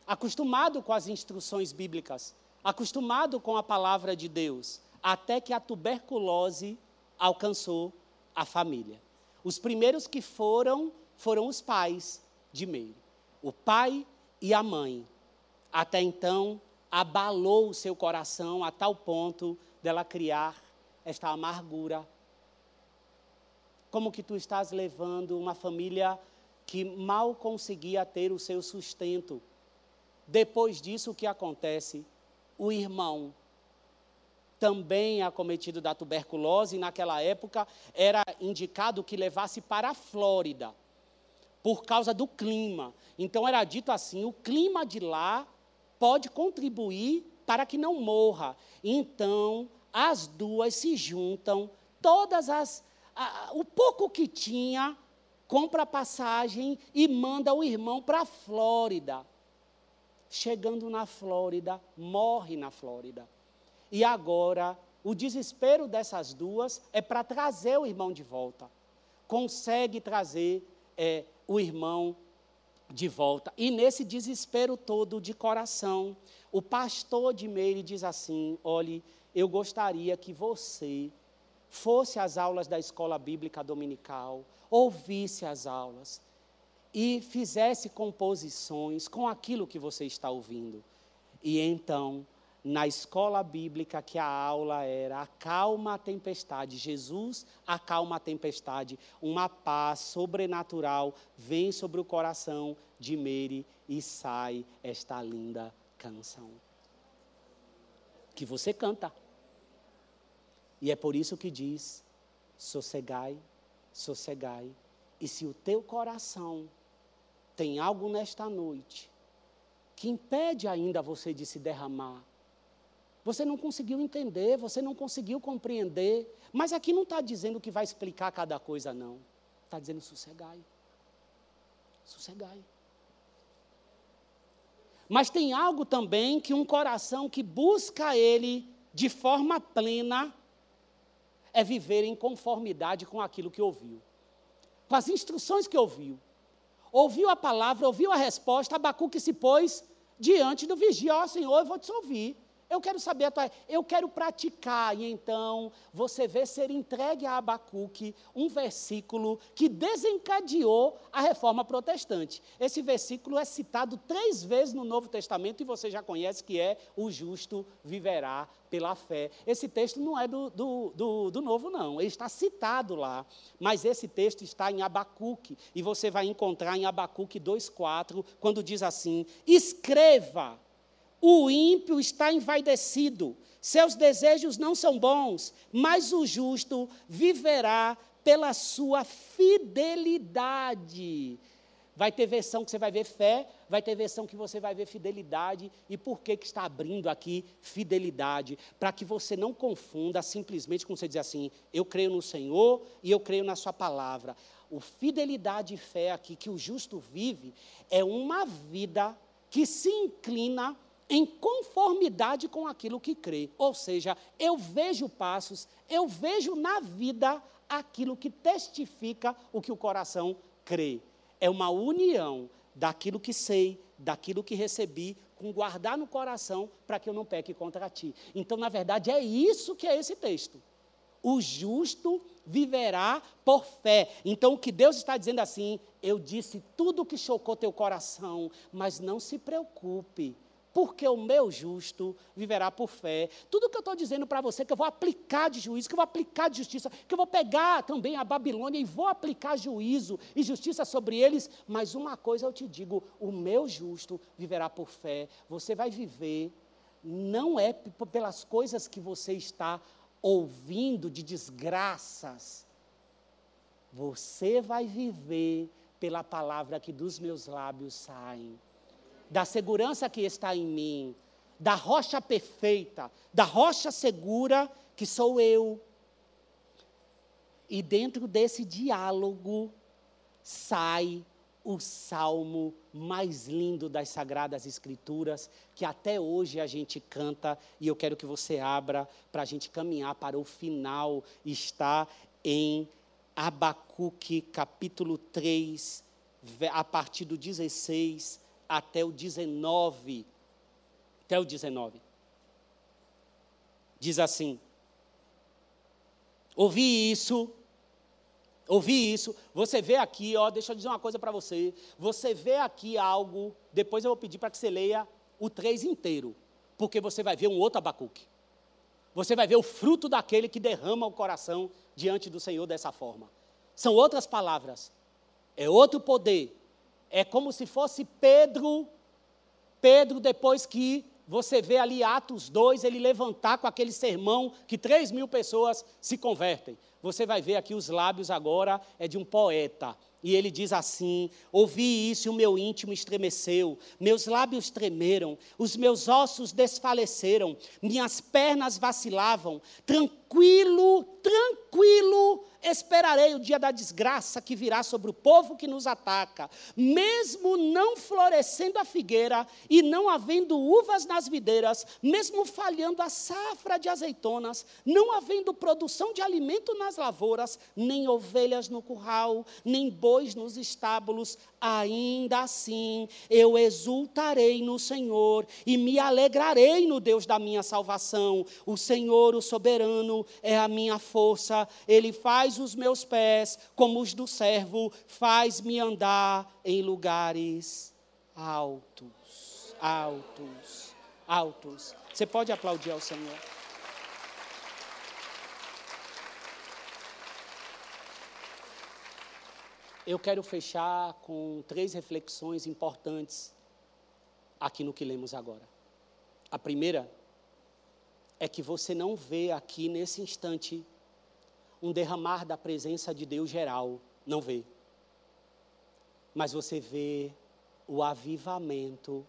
acostumado com as instruções bíblicas acostumado com a palavra de Deus, até que a tuberculose alcançou a família. Os primeiros que foram foram os pais de Meire, o pai e a mãe. Até então, abalou o seu coração a tal ponto dela criar esta amargura. Como que tu estás levando uma família que mal conseguia ter o seu sustento? Depois disso, o que acontece? o irmão também acometido da tuberculose, e naquela época era indicado que levasse para a Flórida, por causa do clima. Então era dito assim: o clima de lá pode contribuir para que não morra. Então as duas se juntam, todas as. A, o pouco que tinha, compra passagem e manda o irmão para a Flórida chegando na Flórida, morre na Flórida. E agora, o desespero dessas duas é para trazer o irmão de volta. Consegue trazer é, o irmão de volta. E nesse desespero todo de coração, o pastor de Meire diz assim: olhe, eu gostaria que você fosse às aulas da escola bíblica dominical, ouvisse as aulas e fizesse composições com aquilo que você está ouvindo. E então, na escola bíblica, que a aula era acalma a tempestade, Jesus acalma a tempestade, uma paz sobrenatural vem sobre o coração de Mary e sai esta linda canção. Que você canta. E é por isso que diz: sossegai, sossegai. E se o teu coração tem algo nesta noite que impede ainda você de se derramar. Você não conseguiu entender, você não conseguiu compreender. Mas aqui não está dizendo que vai explicar cada coisa, não. Está dizendo sossegai. Sossegai. Mas tem algo também que um coração que busca Ele de forma plena é viver em conformidade com aquilo que ouviu, com as instruções que ouviu ouviu a palavra, ouviu a resposta, Abacuque se pôs diante do vigia, ó oh, Senhor, eu vou te ouvir. Eu quero saber a tua. Eu quero praticar. E então você vê ser entregue a Abacuque um versículo que desencadeou a reforma protestante. Esse versículo é citado três vezes no Novo Testamento e você já conhece que é: o justo viverá pela fé. Esse texto não é do, do, do, do Novo, não. Ele está citado lá. Mas esse texto está em Abacuque. E você vai encontrar em Abacuque 2,4, quando diz assim: escreva o ímpio está envaidecido, seus desejos não são bons, mas o justo viverá pela sua fidelidade. Vai ter versão que você vai ver fé, vai ter versão que você vai ver fidelidade. E por que, que está abrindo aqui fidelidade? Para que você não confunda simplesmente com você dizer assim: eu creio no Senhor e eu creio na Sua palavra. O fidelidade e fé aqui que o justo vive é uma vida que se inclina em conformidade com aquilo que crê. Ou seja, eu vejo passos, eu vejo na vida aquilo que testifica o que o coração crê. É uma união daquilo que sei, daquilo que recebi, com guardar no coração para que eu não peque contra ti. Então, na verdade, é isso que é esse texto. O justo viverá por fé. Então, o que Deus está dizendo assim, eu disse tudo que chocou teu coração, mas não se preocupe porque o meu justo viverá por fé. Tudo que eu estou dizendo para você, que eu vou aplicar de juízo, que eu vou aplicar de justiça, que eu vou pegar também a Babilônia e vou aplicar juízo e justiça sobre eles, mas uma coisa eu te digo: o meu justo viverá por fé. Você vai viver, não é pelas coisas que você está ouvindo de desgraças, você vai viver pela palavra que dos meus lábios saem da segurança que está em mim, da rocha perfeita, da rocha segura que sou eu. E dentro desse diálogo sai o salmo mais lindo das Sagradas Escrituras, que até hoje a gente canta, e eu quero que você abra para a gente caminhar para o final, está em Abacuque, capítulo 3, a partir do 16 até o 19. Até o 19. Diz assim: Ouvi isso, ouvi isso. Você vê aqui, ó, deixa eu dizer uma coisa para você. Você vê aqui algo, depois eu vou pedir para que você leia o 3 inteiro, porque você vai ver um outro Abacuque. Você vai ver o fruto daquele que derrama o coração diante do Senhor dessa forma. São outras palavras, é outro poder, é como se fosse Pedro, Pedro, depois que você vê ali Atos 2, ele levantar com aquele sermão que 3 mil pessoas se convertem. Você vai ver aqui os lábios agora, é de um poeta. E ele diz assim: Ouvi isso e o meu íntimo estremeceu, meus lábios tremeram, os meus ossos desfaleceram, minhas pernas vacilavam. Tranquilo, tranquilo esperarei o dia da desgraça que virá sobre o povo que nos ataca. Mesmo não florescendo a figueira e não havendo uvas nas videiras, mesmo falhando a safra de azeitonas, não havendo produção de alimento nas lavouras, nem ovelhas no curral, nem bois nos estábulos, ainda assim eu exultarei no Senhor e me alegrarei no Deus da minha salvação. O Senhor, o soberano, é a minha força, ele faz os meus pés como os do servo, faz-me andar em lugares altos, altos, altos. Você pode aplaudir ao Senhor. Eu quero fechar com três reflexões importantes aqui no que lemos agora. A primeira é que você não vê aqui nesse instante um derramar da presença de Deus geral, não vê. Mas você vê o avivamento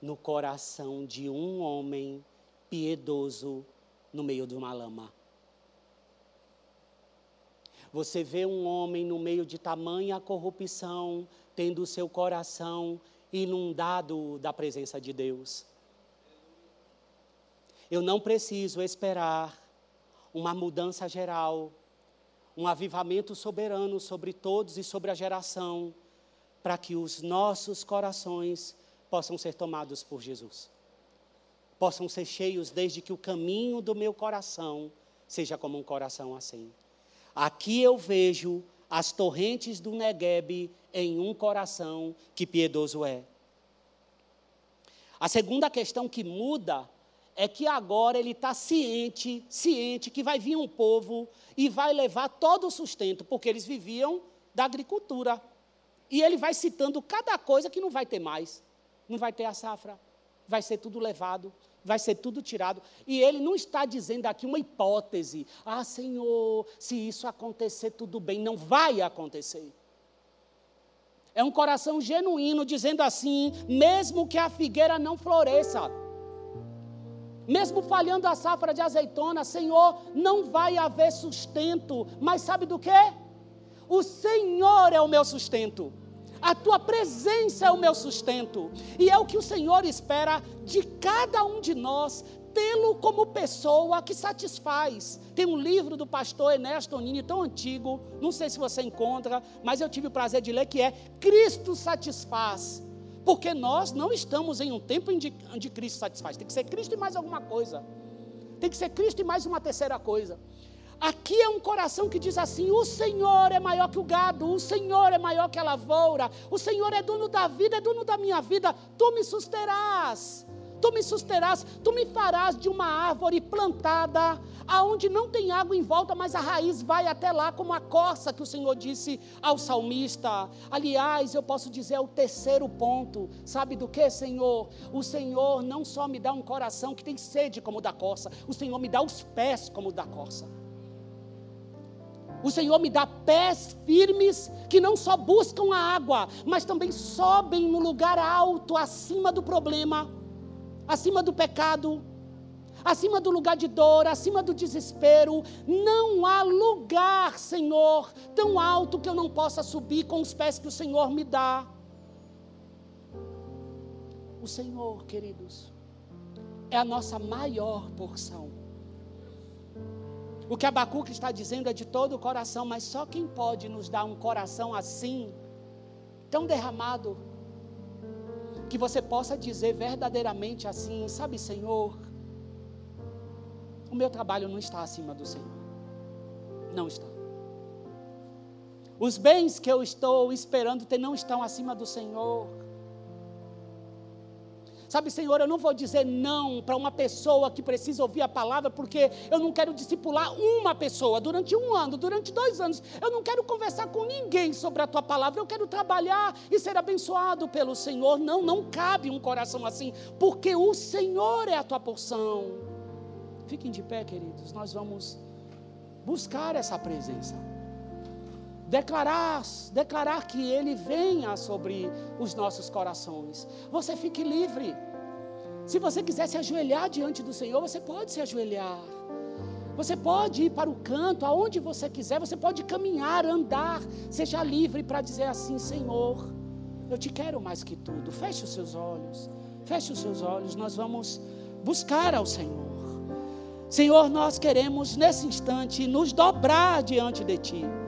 no coração de um homem piedoso no meio de uma lama. Você vê um homem no meio de tamanha corrupção, tendo o seu coração inundado da presença de Deus. Eu não preciso esperar uma mudança geral, um avivamento soberano sobre todos e sobre a geração, para que os nossos corações possam ser tomados por Jesus. Possam ser cheios desde que o caminho do meu coração seja como um coração assim. Aqui eu vejo as torrentes do Negueb em um coração que piedoso é. A segunda questão que muda é que agora ele está ciente, ciente que vai vir um povo e vai levar todo o sustento, porque eles viviam da agricultura. E ele vai citando cada coisa que não vai ter mais. Não vai ter a safra, vai ser tudo levado, vai ser tudo tirado. E ele não está dizendo aqui uma hipótese. Ah, Senhor, se isso acontecer, tudo bem. Não vai acontecer. É um coração genuíno dizendo assim: mesmo que a figueira não floresça, mesmo falhando a safra de azeitona, Senhor, não vai haver sustento. Mas sabe do que? O Senhor é o meu sustento. A tua presença é o meu sustento. E é o que o Senhor espera de cada um de nós, tê-lo como pessoa que satisfaz. Tem um livro do pastor Ernesto Nini, tão antigo, não sei se você encontra, mas eu tive o prazer de ler, que é Cristo satisfaz. Porque nós não estamos em um tempo onde Cristo satisfaz. Tem que ser Cristo e mais alguma coisa. Tem que ser Cristo e mais uma terceira coisa. Aqui é um coração que diz assim: o Senhor é maior que o gado, o Senhor é maior que a lavoura, o Senhor é dono da vida, é dono da minha vida, tu me susterás tu me susterás, tu me farás de uma árvore plantada, aonde não tem água em volta, mas a raiz vai até lá, como a corça que o Senhor disse ao salmista. Aliás, eu posso dizer é o terceiro ponto, sabe do que, Senhor? O Senhor não só me dá um coração que tem sede como o da corça, o Senhor me dá os pés como o da corça. O Senhor me dá pés firmes que não só buscam a água, mas também sobem no lugar alto, acima do problema acima do pecado, acima do lugar de dor, acima do desespero. Não há lugar, Senhor, tão alto que eu não possa subir com os pés que o Senhor me dá. O Senhor, queridos, é a nossa maior porção. O que Abacuque está dizendo é de todo o coração, mas só quem pode nos dar um coração assim, tão derramado, que você possa dizer verdadeiramente assim: sabe, Senhor, o meu trabalho não está acima do Senhor. Não está. Os bens que eu estou esperando ter não estão acima do Senhor. Sabe, Senhor, eu não vou dizer não para uma pessoa que precisa ouvir a palavra, porque eu não quero discipular uma pessoa durante um ano, durante dois anos. Eu não quero conversar com ninguém sobre a tua palavra. Eu quero trabalhar e ser abençoado pelo Senhor. Não, não cabe um coração assim, porque o Senhor é a tua porção. Fiquem de pé, queridos. Nós vamos buscar essa presença. Declarar, declarar que Ele venha sobre os nossos corações. Você fique livre. Se você quiser se ajoelhar diante do Senhor, você pode se ajoelhar. Você pode ir para o canto, aonde você quiser, você pode caminhar, andar, seja livre para dizer assim: Senhor, eu te quero mais que tudo. Feche os seus olhos, feche os seus olhos, nós vamos buscar ao Senhor. Senhor, nós queremos nesse instante nos dobrar diante de Ti.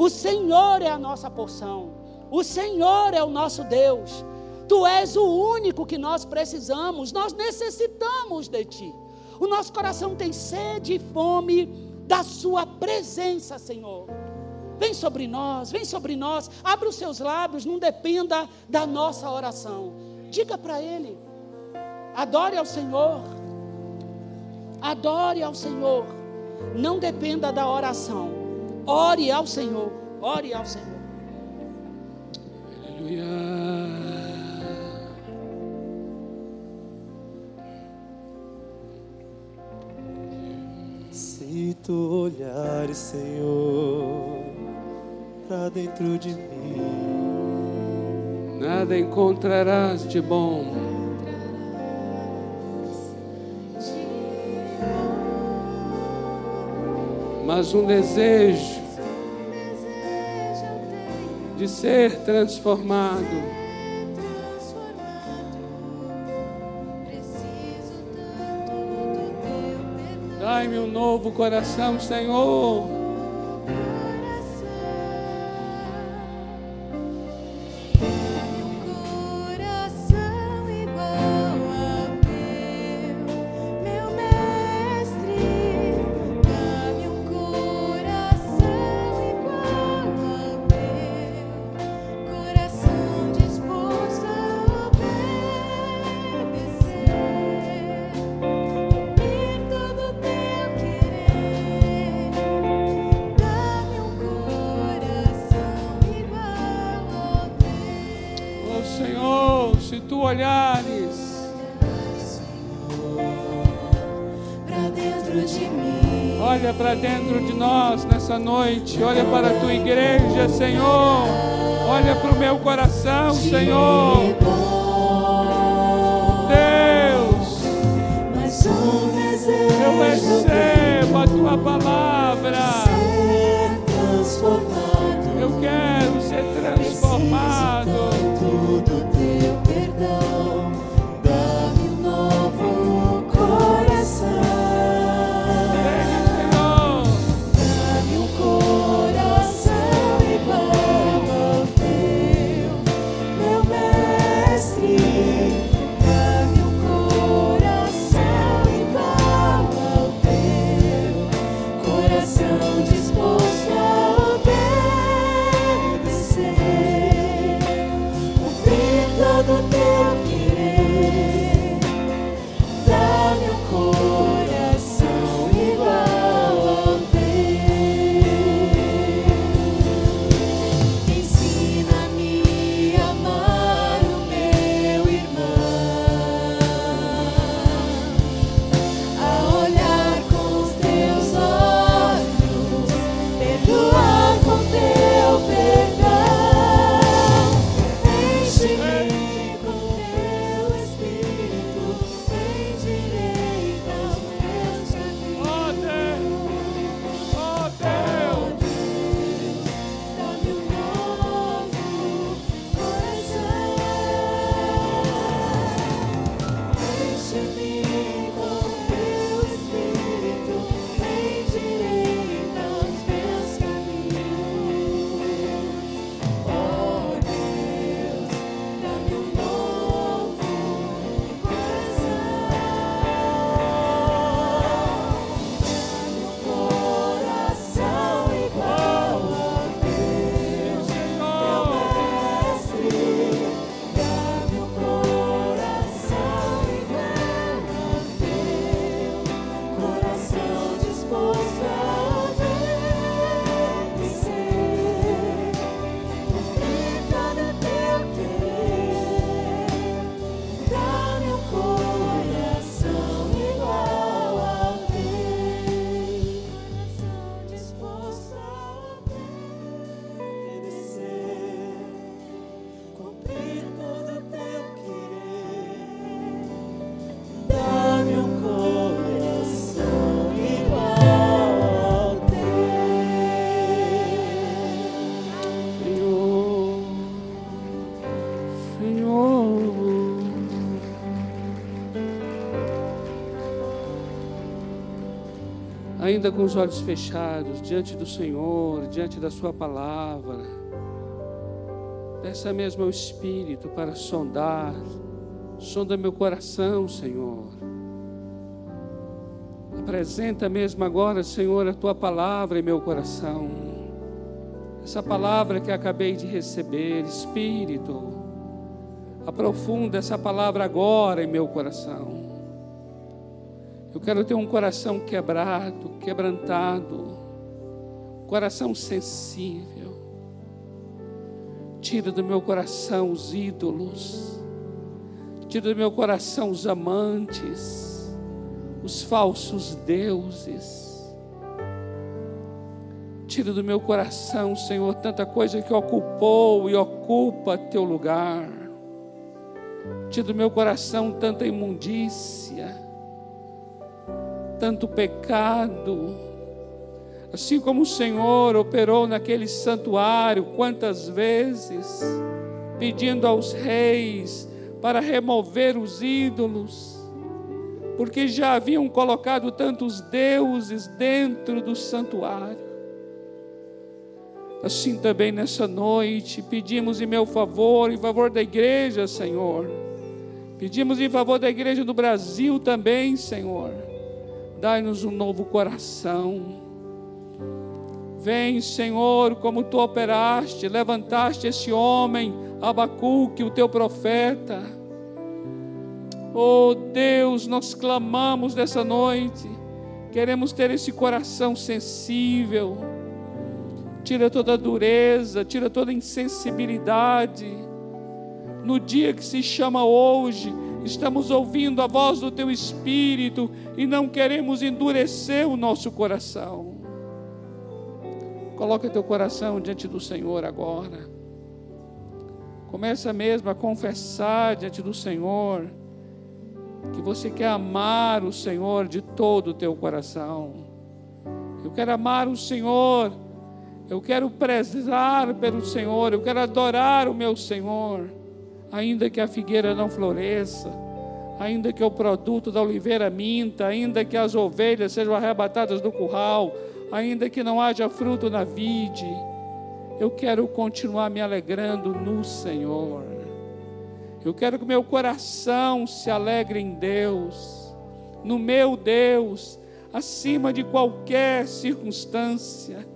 O Senhor é a nossa porção, o Senhor é o nosso Deus. Tu és o único que nós precisamos, nós necessitamos de Ti. O nosso coração tem sede e fome da Sua presença, Senhor. Vem sobre nós, vem sobre nós, abre os seus lábios, não dependa da nossa oração. Diga para Ele, adore ao Senhor, adore ao Senhor, não dependa da oração, ore ao Senhor, ore ao Senhor. Aleluia. Se tu olhares, Senhor, para dentro de mim, nada encontrarás de bom. Mas um desejo de ser transformado. Dai-me um novo coração, Senhor. Senhor. Olha para o meu coração, Senhor. Ainda com os olhos fechados, diante do Senhor, diante da Sua palavra. Peça mesmo ao Espírito para sondar, sonda meu coração, Senhor. Apresenta mesmo agora, Senhor, a Tua palavra em meu coração. Essa palavra que acabei de receber, Espírito, aprofunda essa palavra agora em meu coração. Eu quero ter um coração quebrado, quebrantado, coração sensível. Tira do meu coração os ídolos, tira do meu coração os amantes, os falsos deuses. Tira do meu coração, Senhor, tanta coisa que ocupou e ocupa teu lugar. Tira do meu coração tanta imundícia tanto pecado. Assim como o Senhor operou naquele santuário, quantas vezes, pedindo aos reis para remover os ídolos, porque já haviam colocado tantos deuses dentro do santuário. Assim também nessa noite, pedimos em meu favor, em favor da igreja, Senhor. Pedimos em favor da igreja do Brasil também, Senhor Dai-nos um novo coração. Vem, Senhor, como tu operaste, levantaste esse homem, Abacuque, o teu profeta. Oh Deus, nós clamamos nessa noite, queremos ter esse coração sensível. Tira toda dureza, tira toda insensibilidade. No dia que se chama hoje, estamos ouvindo a voz do Teu Espírito e não queremos endurecer o nosso coração. Coloca teu coração diante do Senhor agora. Começa mesmo a confessar diante do Senhor que você quer amar o Senhor de todo o teu coração. Eu quero amar o Senhor. Eu quero prezar pelo Senhor. Eu quero adorar o meu Senhor ainda que a figueira não floresça, ainda que o produto da oliveira minta, ainda que as ovelhas sejam arrebatadas do curral, ainda que não haja fruto na vide, eu quero continuar me alegrando no Senhor. Eu quero que meu coração se alegre em Deus, no meu Deus, acima de qualquer circunstância.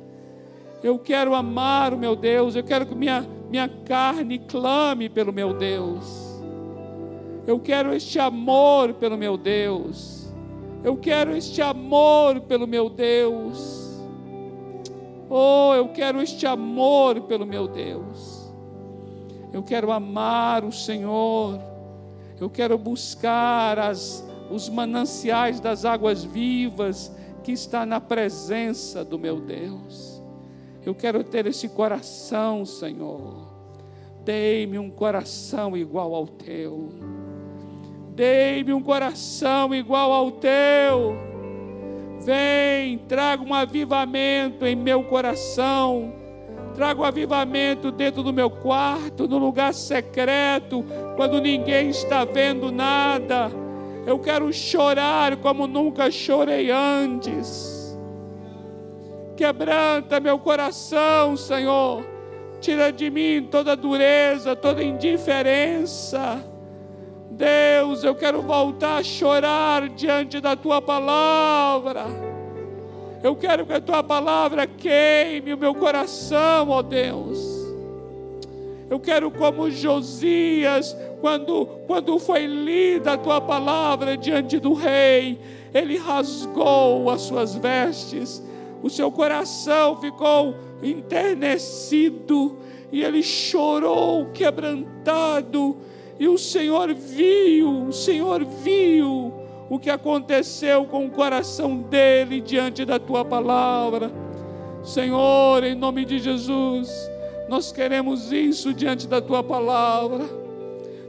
Eu quero amar o meu Deus, eu quero que minha minha carne clame pelo meu Deus. Eu quero este amor pelo meu Deus. Eu quero este amor pelo meu Deus. Oh, eu quero este amor pelo meu Deus. Eu quero amar o Senhor. Eu quero buscar as, os mananciais das águas vivas que está na presença do meu Deus. Eu quero ter esse coração, Senhor. Dei-me um coração igual ao teu. Dei-me um coração igual ao teu. Vem, traga um avivamento em meu coração. Traga um avivamento dentro do meu quarto, no lugar secreto, quando ninguém está vendo nada. Eu quero chorar como nunca chorei antes. Quebranta meu coração, Senhor. Tira de mim toda dureza, toda indiferença Deus, eu quero voltar a chorar diante da tua palavra. Eu quero que a tua palavra queime o meu coração, ó Deus. Eu quero como Josias, quando, quando foi lida a tua palavra diante do rei, ele rasgou as suas vestes, o seu coração ficou enternecido e ele chorou quebrantado e o Senhor viu, o Senhor viu o que aconteceu com o coração dele diante da tua palavra. Senhor, em nome de Jesus, nós queremos isso diante da tua palavra.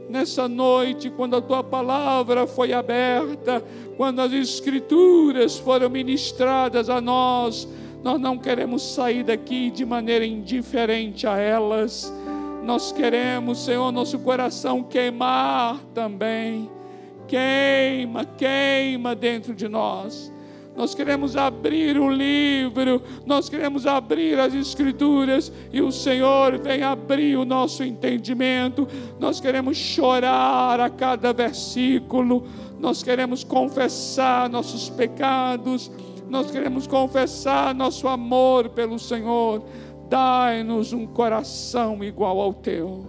Nessa noite, quando a tua palavra foi aberta, quando as escrituras foram ministradas a nós, nós não queremos sair daqui de maneira indiferente a elas nós queremos, Senhor, nosso coração queimar também. Queima, queima dentro de nós. Nós queremos abrir o livro, nós queremos abrir as Escrituras e o Senhor vem abrir o nosso entendimento. Nós queremos chorar a cada versículo, nós queremos confessar nossos pecados, nós queremos confessar nosso amor pelo Senhor. Dai-nos um coração igual ao teu.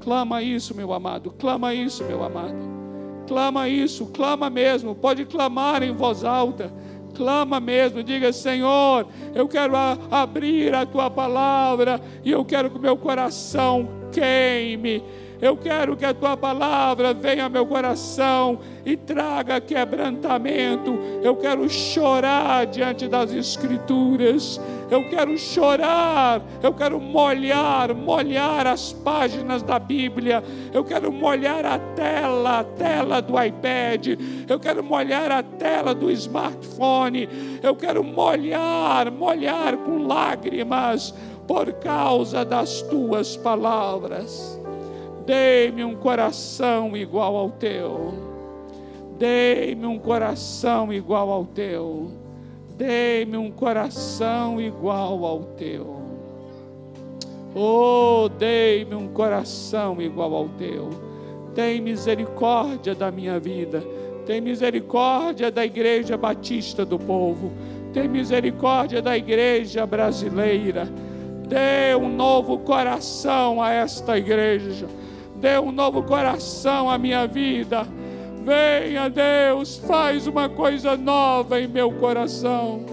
Clama isso, meu amado. Clama isso, meu amado. Clama isso, clama mesmo. Pode clamar em voz alta. Clama mesmo, diga: Senhor, eu quero abrir a tua palavra e eu quero que o meu coração queime eu quero que a tua palavra venha ao meu coração e traga quebrantamento. Eu quero chorar diante das Escrituras. Eu quero chorar. Eu quero molhar, molhar as páginas da Bíblia. Eu quero molhar a tela, a tela do iPad. Eu quero molhar a tela do smartphone. Eu quero molhar, molhar com lágrimas por causa das tuas palavras. Dei-me um coração igual ao teu. Dei-me um coração igual ao teu. Dei-me um coração igual ao teu. Oh, dei-me um coração igual ao teu. Tem misericórdia da minha vida. Tem misericórdia da Igreja Batista do Povo. Tem misericórdia da Igreja Brasileira. Dê um novo coração a esta igreja dê um novo coração à minha vida. Venha, Deus, faz uma coisa nova em meu coração.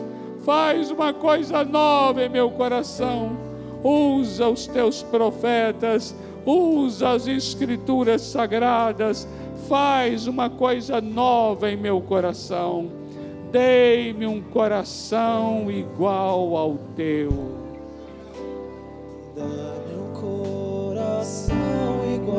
Faz uma coisa nova em meu coração. Usa os teus profetas, usa as escrituras sagradas. Faz uma coisa nova em meu coração. Dei-me um coração igual ao teu. Dá-me um coração